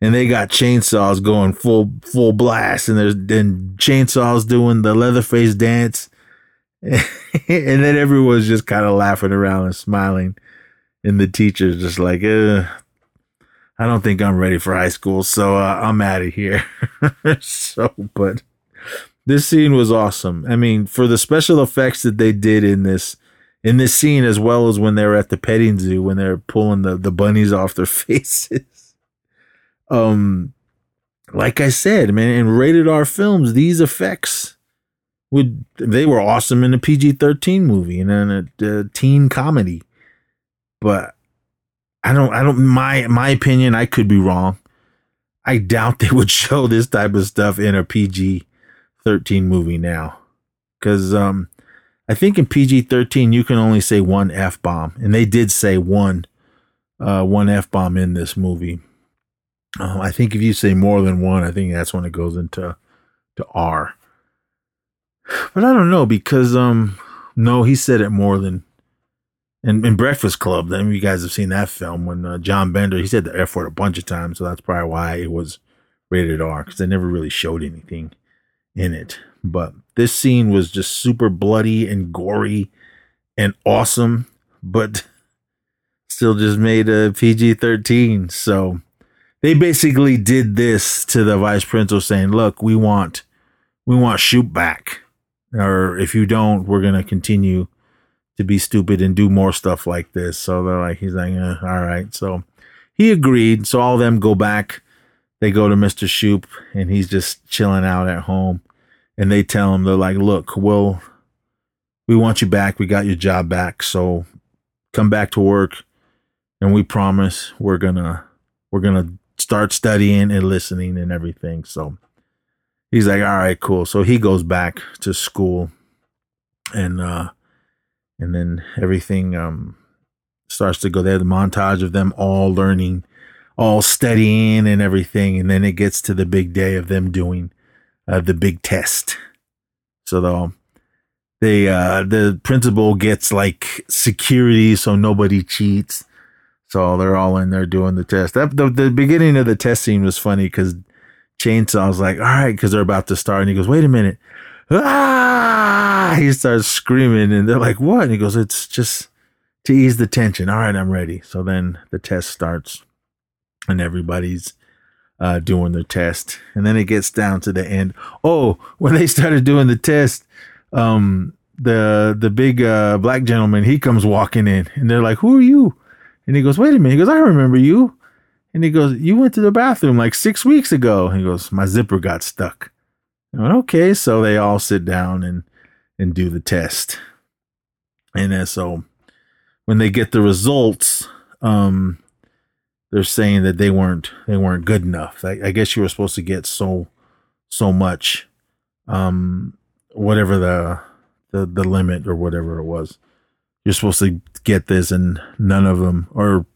and they got chainsaws going full full blast, and there's then chainsaws doing the Leatherface dance, (laughs) and then everyone's just kind of laughing around and smiling. And the teacher's just like, I don't think I'm ready for high school, so uh, I'm out of here. (laughs) so, but this scene was awesome. I mean, for the special effects that they did in this in this scene, as well as when they were at the petting zoo when they're pulling the the bunnies off their (laughs) faces. Um, like I said, man, in rated R films, these effects would they were awesome in a PG thirteen movie and in a, a teen comedy, but I don't, I don't. My my opinion, I could be wrong. I doubt they would (laughs) show this type of stuff in a PG thirteen movie now, because um, I think in PG thirteen you can only say one f bomb, and they did say one, uh, one f bomb in this movie. Uh, I think if you say more than one, I think that's when it goes into to R. But I don't know because um, no, he said it more than in, in Breakfast Club. Then you guys have seen that film when uh, John Bender he said the F word a bunch of times, so that's probably why it was rated R because they never really showed anything in it. But this scene was just super bloody and gory and awesome, but (laughs) still just made a PG thirteen. So they basically did this to the vice principal, saying, "Look, we want we want Shoop back, or if you don't, we're gonna continue." to be stupid and do more stuff like this. So they're like, he's like, eh, all right. So he agreed. So all of them go back. They go to Mr. Shoop and he's just chilling out at home. And they tell him, they're like, look, well, we want you back. We got your job back. So come back to work. And we promise we're going to, we're going to start studying and listening and everything. So he's like, all right, cool. So he goes back to school and, uh, and then everything um, starts to go there. The montage of them all learning, all studying and everything, and then it gets to the big day of them doing uh, the big test. So the they uh, the principal gets like security, so nobody cheats. So they're all in there doing the test. That, the, the beginning of the test scene was funny because Chainsaw's like, all right, because they're about to start. And he goes, wait a minute ah, he starts screaming and they're like, what? And he goes, it's just to ease the tension. All right, I'm ready. So then the test starts and everybody's uh, doing their test. And then it gets down to the end. Oh, when they started doing the test, um, the the big uh, black gentleman he comes walking in and they're like, "Who are you?" And he goes, "Wait a minute." He goes, "I remember you." And he goes, "You went to the bathroom like six weeks ago." He goes, "My zipper got stuck." I went, okay, so they all sit down and and do the test, and then so when they get the results, um, they're saying that they weren't they weren't good enough. I, I guess you were supposed to get so so much, um, whatever the the the limit or whatever it was. You're supposed to get this, and none of them, or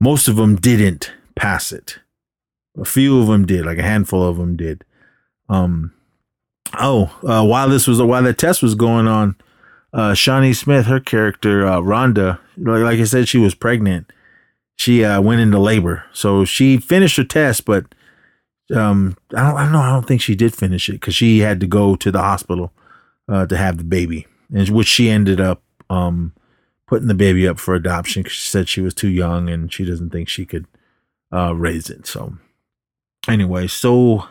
most of them, didn't pass it. A few of them did, like a handful of them did. Um, oh, uh, while this was while the test was going on, uh, Shawnee Smith, her character uh, Rhonda, like, like I said, she was pregnant. She uh, went into labor, so she finished her test, but um, I don't, I don't know. I don't think she did finish it because she had to go to the hospital uh, to have the baby, and which she ended up um, putting the baby up for adoption because she said she was too young and she doesn't think she could uh, raise it. So, anyway, so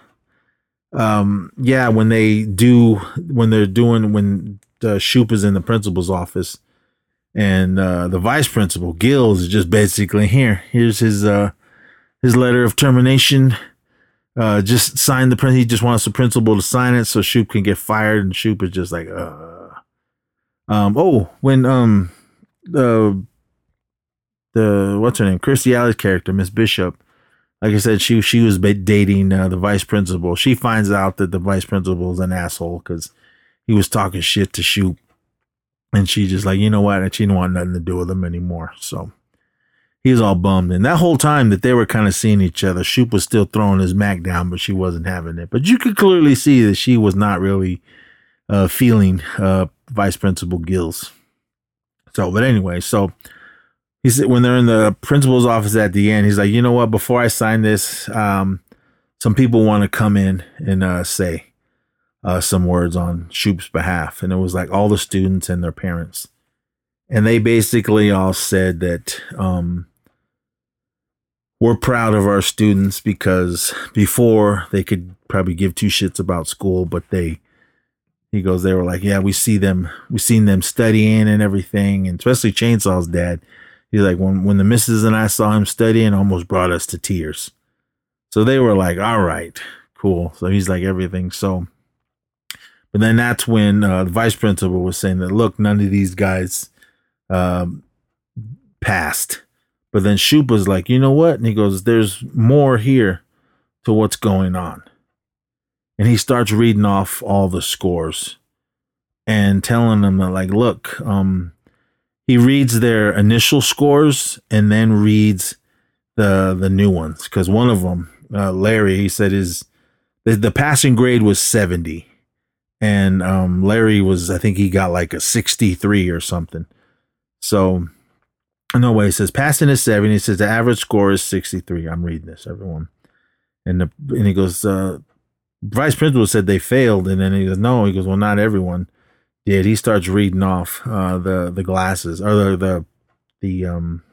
um, yeah, when they do, when they're doing, when the Shoop is in the principal's office and uh, the vice principal, Gills, is just basically here. Here's his uh, his letter of termination. Uh, just sign the print. He just wants the principal to sign it so Shoop can get fired. And Shoop is just like, uh. Um. Oh, when um the the what's her name, Kirstie Alley's character, Miss Bishop, like I said, she she was dating uh, the vice principal. She finds out that the vice principal is an asshole because he was talking shit to Shoop, and she just like, you know what? And she didn't want nothing to do with him anymore. So he's all bummed. And that whole time that they were kind of seeing each other, Shoop was still throwing his mac down, but she wasn't having it. But you could clearly see that she was not really uh, feeling uh, Vice Principal Gills. So, but anyway, so he said when they're in the principal's office at the end, he's like, you know what? Before I sign this, um, some people want to come in and uh, say, uh, some words on Shoop's behalf, and it was like all the students and their parents, and they basically all said that um, we're proud of our students because before they could probably give two shits about school, but they he goes they were like yeah we see them we seen them studying and everything and especially chainsaw's dad. He's like when when the missus and i saw him studying almost brought us to tears. So they were like all right cool. So he's like everything. So but then that's when uh, the vice principal was saying that look none of these guys um, passed. But then shoop was like you know what? And he goes there's more here to what's going on and he starts reading off all the scores and telling them that like look um he reads their initial scores and then reads the the new ones. Because one of them uh, larry he said is the, the passing grade was 70 and um larry was i think he got like a 63 or something. So no way. He says passing is 70 he says the average score is 63 i'm reading this everyone. And the and he goes uh vice principal said they failed, and then he goes, "No." He goes, "Well, not everyone did." He starts reading off uh, the the glasses or the the the um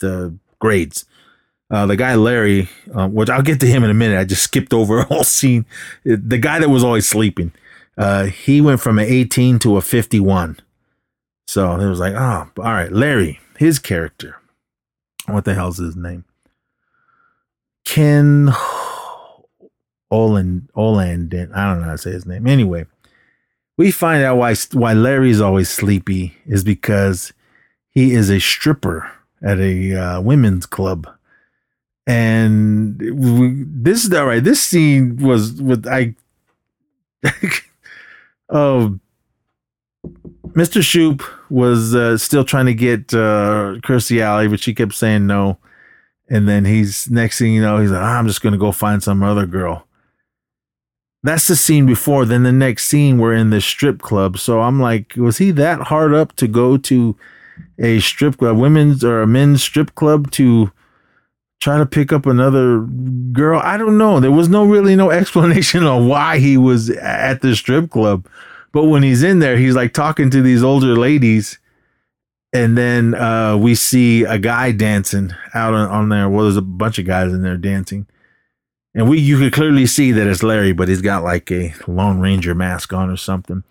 the grades. Uh, the guy Larry, um, which I'll get to him in a minute. I just skipped over (laughs) a whole scene. The guy that was always sleeping, uh, he went from an 18 to a 51. So it was like, oh, all right, Larry, his character. What the hell's his name? Ken Olandt Olandt. I don't know how to say his name. Anyway, we find out why why Larry's always sleepy is because he is a stripper at a uh, women's club, and we, this is all right. This scene was with I. (laughs) oh, Mr. Shoop was uh, still trying to get uh, Kirstie Alley, but she kept saying no. And then he's next thing you know, he's like, oh, I'm just gonna go find some other girl that's the scene before. Then the next scene, we're in the strip club. So I'm like, was he that hard up to go to a strip club, women's or a men's strip club to try to pick up another girl? I don't know. There was no really no (laughs) explanation on why he was at the strip club. But when he's in there, he's like talking to these older ladies. And then uh, we see a guy dancing out on, on there. Well, there's a bunch of guys in there dancing and we you could clearly see that it's Larry, but he's got like a Lone Ranger mask on or something.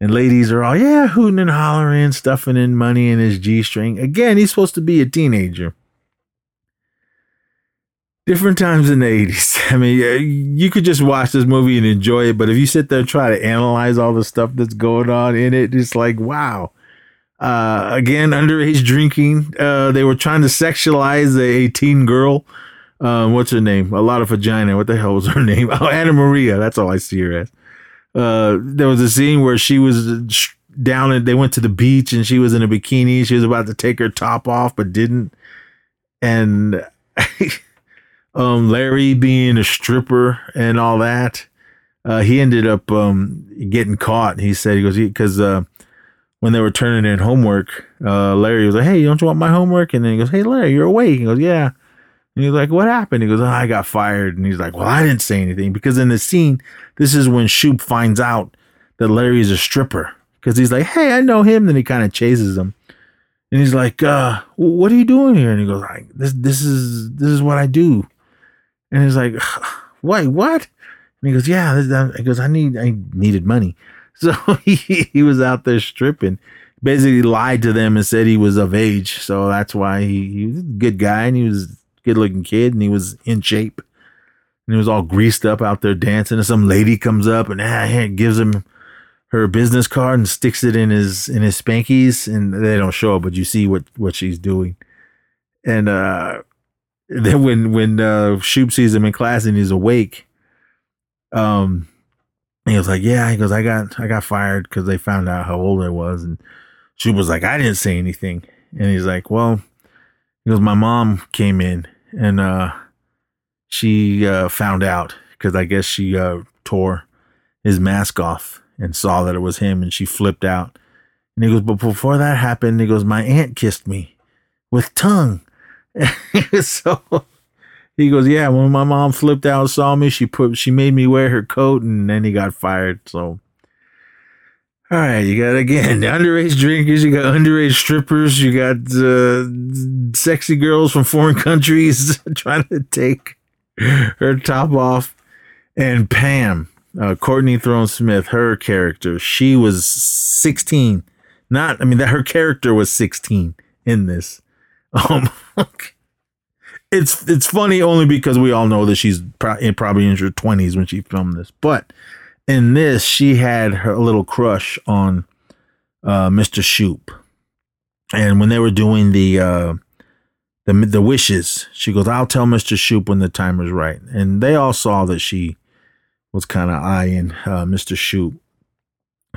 And ladies are all yeah, hooting and hollering, stuffing in money in his G string. Again, he's supposed to be a teenager. Different times in the 80s. (laughs) I mean, you could just watch this movie and enjoy it, but if you sit there and try to analyze all the stuff that's going on in it, it's like, wow. Uh, again, underage drinking. Uh, they were trying to sexualize a teen girl um, what's her name? A lot of vagina. What the hell was her (laughs) name? Oh, Anna Maria. That's all I see her as. Uh, there was a scene where she was down and they went to the beach and she was in a bikini. She was about to take her top off, but didn't. And (laughs) um, Larry being a stripper and all that, uh, he ended up um, getting caught. He said he goes because uh, when they were turning in homework, uh, Larry was like, "Hey, don't you want my homework?" And then he goes, "Hey, Larry, you're awake." He goes, "Yeah." And he's like, what happened? He goes, oh, I got fired. And he's like, well, I didn't say anything because in the scene, this is when Shoop finds out that Larry is a stripper because he's like, hey, I know him. Then he kind of chases him. And he's like, uh, what are you doing here? And he goes, like, this, this is, this is what I do. And he's like, (sighs) wait, what? And he goes, yeah, this, he goes, I need, I needed money. (laughs) So he, he was out there stripping, basically lied to them and said he was of age. So that's why he, he was a good guy and he was good looking kid and he was in shape. And he was all greased up out there dancing. And some lady comes up and ah, gives him her business card and sticks it in his in his spankies. And they don't show it, but you see what what she's doing. And uh, then when when uh, Shoop sees him in class and he's awake, um, he was like, "Yeah." He goes, "I got I got fired because they found out how old I was." And Shoop was like, "I didn't say anything." And he's like, "Well," he goes, "My mom came in and uh, she uh, found out because I guess she uh, tore his mask off and saw that it was him, and she flipped out. And he goes, but before that happened, he goes, my aunt kissed me with tongue. (laughs) so he goes, yeah. When my mom flipped out saw me, she put she made me wear her coat, and then he got fired. So, all right, you got again (laughs) underage drinkers, you got underage strippers, you got uh, sexy girls from foreign countries (laughs) trying to take her top off, and Pam, uh, Courtney Thorne Smith, her character, she was sixteen. Not, I mean, that her character was sixteen in this. (laughs) Um, it's it's funny only because we all know that she's pro- probably in her twenties when she filmed this, but in this she had her little crush on uh, Mr. Shoop, and when they were doing the uh, the the wishes, she goes, "I'll tell Mr. Shoop when the timer's right," and they all saw that she was kind of eyeing uh, Mr. Shoop.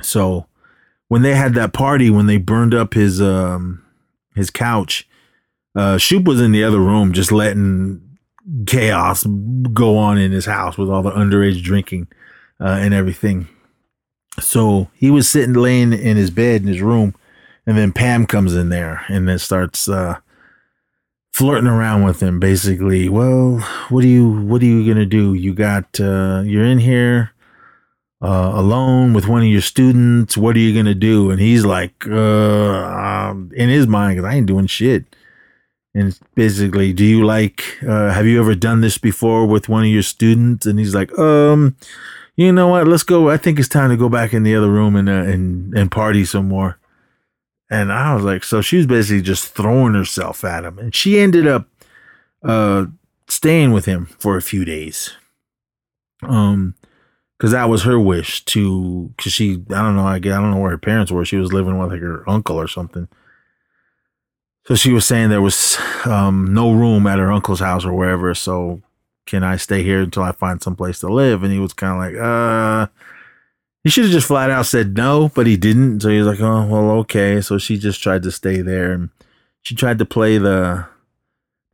So when they had that party, when they burned up his um, his couch uh, Shoop was in the other room just letting chaos go on in his house with all the underage drinking uh, and everything. So he was sitting laying in his bed in his room, and then Pam comes in there and then starts uh, flirting around with him. Basically, well, what are you what are you gonna do? You got uh, you're in here uh, alone with one of your students. What are you gonna do? And he's like, uh, um, in his mind, because I ain't doing shit and basically, do you like? Uh, have you ever done this before with one of your students? And he's like, um, you know what? Let's go. I think it's time to go back in the other room and uh, and and party some more. And I was like, so she was basically just throwing herself at him, and she ended up uh staying with him for a few days. Um, because that was her wish to, because she, I don't know, I, I don't know where her parents were. She was living with like her uncle or something so she was saying there was um, no room at her uncle's house or wherever. So can I stay here until I find some place to live? And he was kind of like, uh, he should have just flat out said no, but he didn't. So he was like, oh, well, okay. So she just tried to stay there and she tried to play the,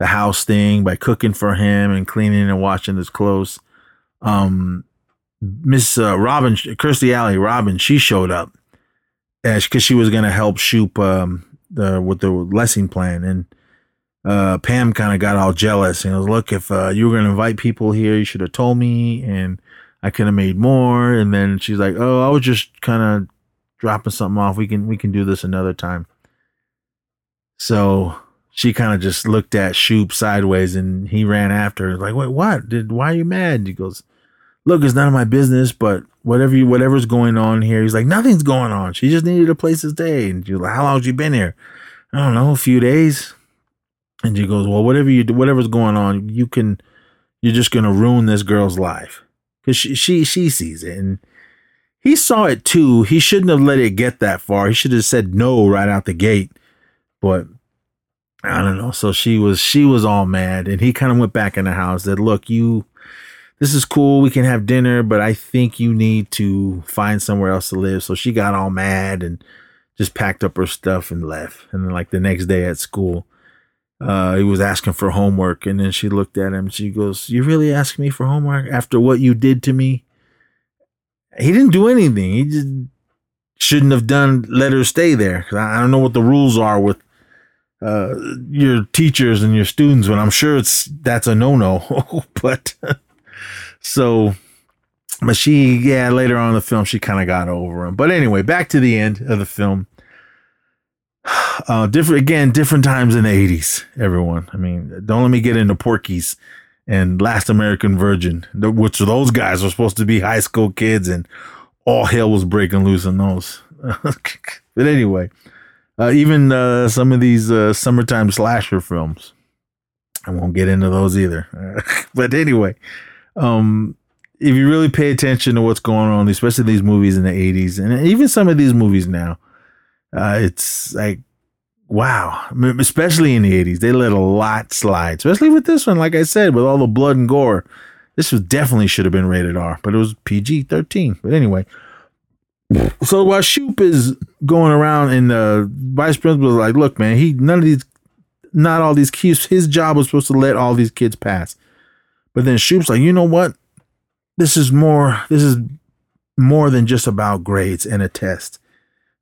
the house thing by cooking for him and cleaning and washing his clothes. Um, Miss uh, Robin, Kirstie Alley, Robin, she showed up because she was going to help Shoop um, the with the lesson plan and uh, Pam kind of got all jealous and was, look, if uh, you were going to invite people here, you should have told me and I could have made more. And then she's like, oh, I was just kind of dropping something off. We can, we can do this another time. So she kind of just looked at Shoop sideways and he ran after her. Like, wait, what? Did, why are you mad? He goes, look, it's none of my business, but whatever you, whatever's going on here. He's like, nothing's going on. She just needed a place to stay. And you're like, how long have you been here? I don't know, a few days. And she goes, well, whatever you do, whatever's going on, you can, you're just to ruin this girl's life. Cause she, she, she sees it. And he saw it too. He shouldn't have let it get that far. He should have said no right out the gate. But I don't know. So she was, she was all mad and he kind of went back in the house that, look, you, this is cool. We can have dinner, but I think you need to find somewhere else to live. So she got all mad and just packed up her stuff and left. And then like the next day at school, uh, he was asking for homework. And then she looked at him. She goes, you really ask me for homework after what you did to me? He didn't do anything. He just shouldn't have done, let her stay there. I don't know what the rules are with uh, your teachers and your students, but I'm sure it's, that's a no-no, (laughs) but so, but she, yeah, later on in the film, she kind of got over him. But anyway, back to the end of the film. Uh, different again, different times in the eighties. Everyone, I mean, don't let me get into Porky's and Last American Virgin, which those guys were supposed to be high school kids, and all hell was breaking loose in those. (laughs) but anyway, uh, even uh, some of these uh, summertime slasher films, I won't get into those either. (laughs) but anyway, um, if you really pay attention to what's going on, especially these movies in the 80s and even some of these movies now, uh, it's like, wow, especially in the 80s, they let a lot slide, especially with this one. Like I said, with all the blood and gore, this was definitely should have been rated R, but it was PG 13. But anyway, so while Shoop is going around and the vice principal is like, look, man, he, none of these, not all these kids, his job was supposed to let all these kids pass. But then Shoop's like, you know what? This is more. This is more than just about grades and a test.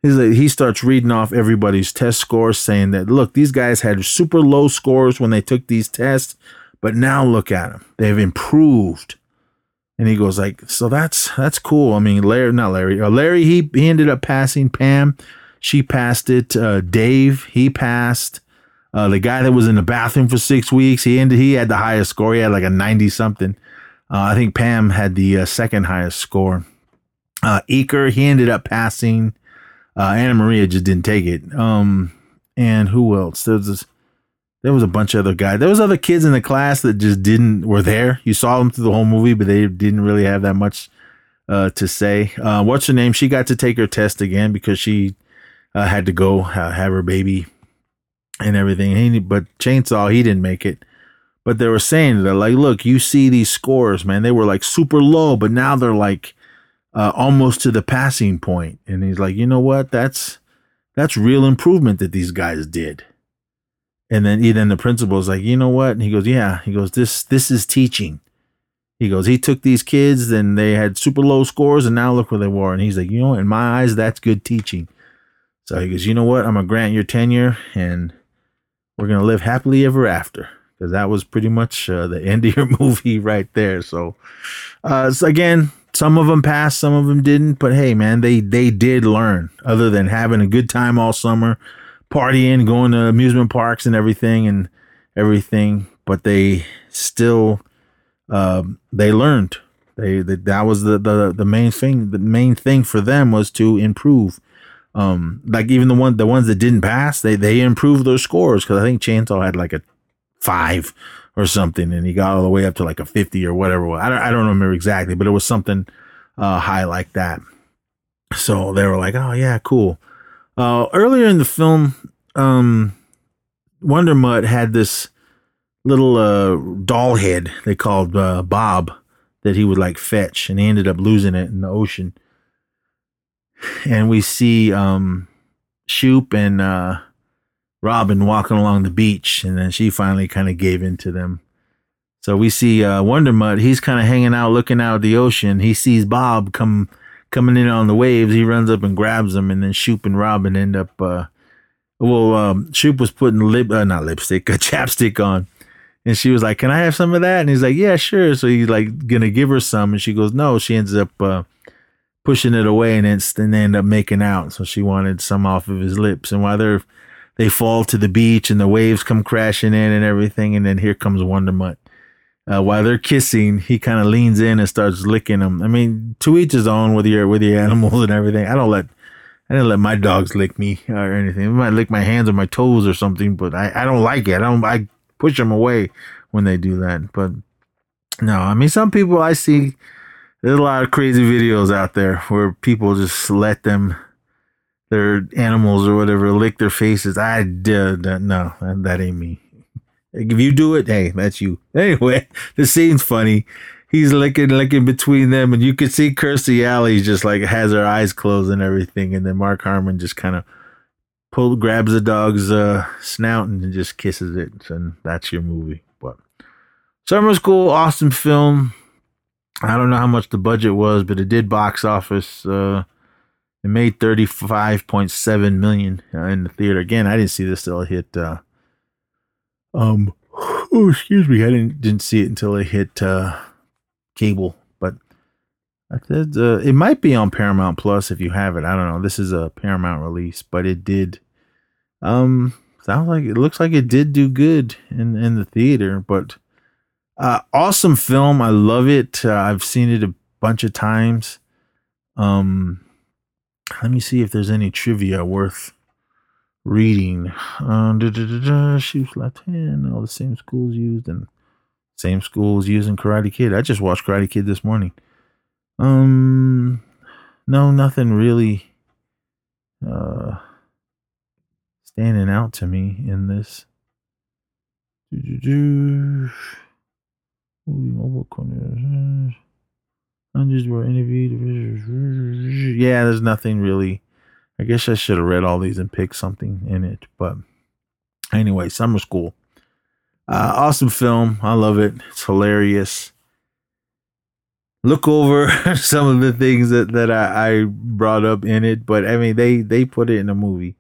Like, he starts reading off everybody's test scores, saying that look, these guys had super low scores when they took these tests, but now look at them. They've improved. And he goes like, so that's that's cool. I mean, Larry, not Larry, uh, Larry. He he ended up passing Pam. She passed it. Uh, Dave, he passed. Uh, the guy that was in the bathroom for six weeks, he ended. He had the highest score. He had like a ninety something. Uh, I think Pam had the uh, second highest score. Uh, Eker, he ended up passing. Uh, Anna Maria just didn't take it. Um, and who else? There was this, there was a bunch of other guys. There was other kids in the class that just didn't were there. You saw them through the whole movie, but they didn't really have that much uh, to say. Uh, what's her name? She got to take her test again because she uh, had to go have her baby and everything. He, but Chainsaw, he didn't make it. But they were saying that, like, look, you see these scores, man. They were like super low, but now they're like uh, almost to the passing point. And he's like, you know what? That's that's real improvement that these guys did. And then then the principal's like, you know what? And he goes, yeah. He goes, this this is teaching. He goes, he took these kids and they had super low scores, and now look where they were. And he's like, you know, in my eyes, that's good teaching. So he goes, you know what? I'm gonna grant your tenure, and we're gonna live happily ever after. Because that was pretty much uh, the (laughs) end of your movie right there. So, uh, so again, some of them passed, some of them didn't. But hey, man, they they did learn. Other than having a good time all summer, partying, going to amusement parks and everything and everything, but they still uh, they learned. They, they that was the, the the main thing. The main thing for them was to improve. Um, like even the one the ones that didn't pass, they they improved their scores because I think Chainsaw had like a five or something, and he got all the way up to like a 50 or whatever. I don't, I don't remember exactly, but it was something uh, high like that. So they were like, oh, yeah, cool. Uh, earlier in the film, um, Wonder Mutt had this little uh, doll head they called uh, Bob that he would like fetch, and he ended up losing it in the ocean. And we see um, Shoop and uh, Robin walking along the beach, and then she finally kind of gave in to them. So we see uh, Wonder Mutt. He's kind of hanging out, looking out at the ocean. He sees Bob come coming in on the waves. He runs up and grabs him, and then Shoop and Robin end up. Uh, well, um, Shoop was putting lip, uh, not lipstick, (laughs) a chapstick on, and she was like, "Can I have some of that?" And he's like, "Yeah, sure." So he's like gonna give her some, and she goes, "No." She ends up uh, pushing it away, and then they end up making out. So she wanted some off of his lips, and while they're they fall to the beach and the waves come crashing in and everything. And then here comes Wonder Mutt. Uh, while they're kissing, he kind of leans in and starts licking them. I mean, to each his own with your with your (laughs) animals and everything. I don't let I didn't let my dogs lick me or anything. They might lick my hands or my toes or something, but I, I don't like it. I don't I push them away when they do that. But no, I mean some people I see there's a lot of crazy videos out there where people just let them their animals or whatever lick their faces. I did no, that ain't me. If you do it, hey, that's you. (laughs) Anyway, the scene's funny. He's licking, licking between them, and you can see Kirstie Alley just like has her eyes closed and everything, and then Mark Harmon just kind of pull grabs the dog's uh, snout and just kisses it, and that's your movie. But Summer School, awesome film. I don't know how much the budget was, but it did box office. Uh, it made 35.7 million uh, in the theater. Again, I didn't see this till it hit uh um (sighs) oh, excuse me. I didn't didn't see it until it hit uh cable, but I said uh, it might be on Paramount Plus if you have it. I don't know. This is a Paramount release, but it did um sounds like it looks like it did do good in in the theater, but uh awesome film. I love it. Uh, I've seen it a bunch of times. Um let me see if there's any trivia worth reading. Da, Shoop's left hand. All the same schools used and same schools using Karate Kid. I just watched Karate Kid this morning. Um, no, nothing really uh standing out to me in this. Do do do. Movie mobile corner. Hundreds were interviewed. Yeah, there's nothing really. I guess I should have read all these and picked something in it. But anyway, Summer School. Uh, awesome film. I love it. It's hilarious. Look over (laughs) some of the things that, that I, I brought up in it, but I mean they they put it in a movie.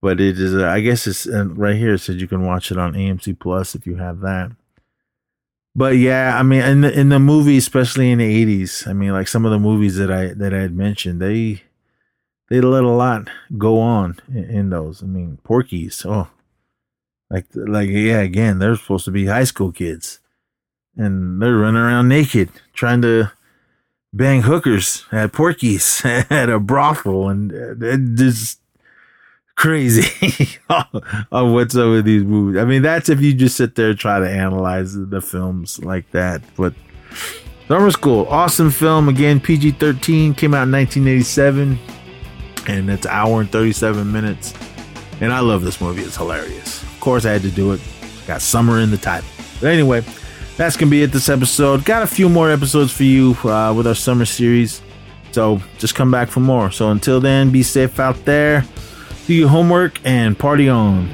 But it is, uh, I guess it's uh, right here. It says you can watch it on AMC Plus if you have that. But yeah, I mean, in the in the movie, especially in the eighties, I mean, like some of the movies that I that I had mentioned, they they let a lot go on in, in those. I mean, Porky's, oh, like like yeah, again, they're supposed to be high school kids, and they're running around naked trying to bang hookers at Porky's (laughs) at a brothel, and uh, it just crazy (laughs) on what's up with these movies. I mean, that's if you just sit there and try to analyze the films like that. But Summer School, awesome film. Again, PG 13, came out in 1987, and it's an hour and 37 minutes. And I love this movie, it's hilarious. Of course, I had to do it. Got summer in the title. But anyway, that's to be it this episode. Got a few more episodes for you uh, with our summer series. So just come back for more. So until then, be safe out there do your homework and party on.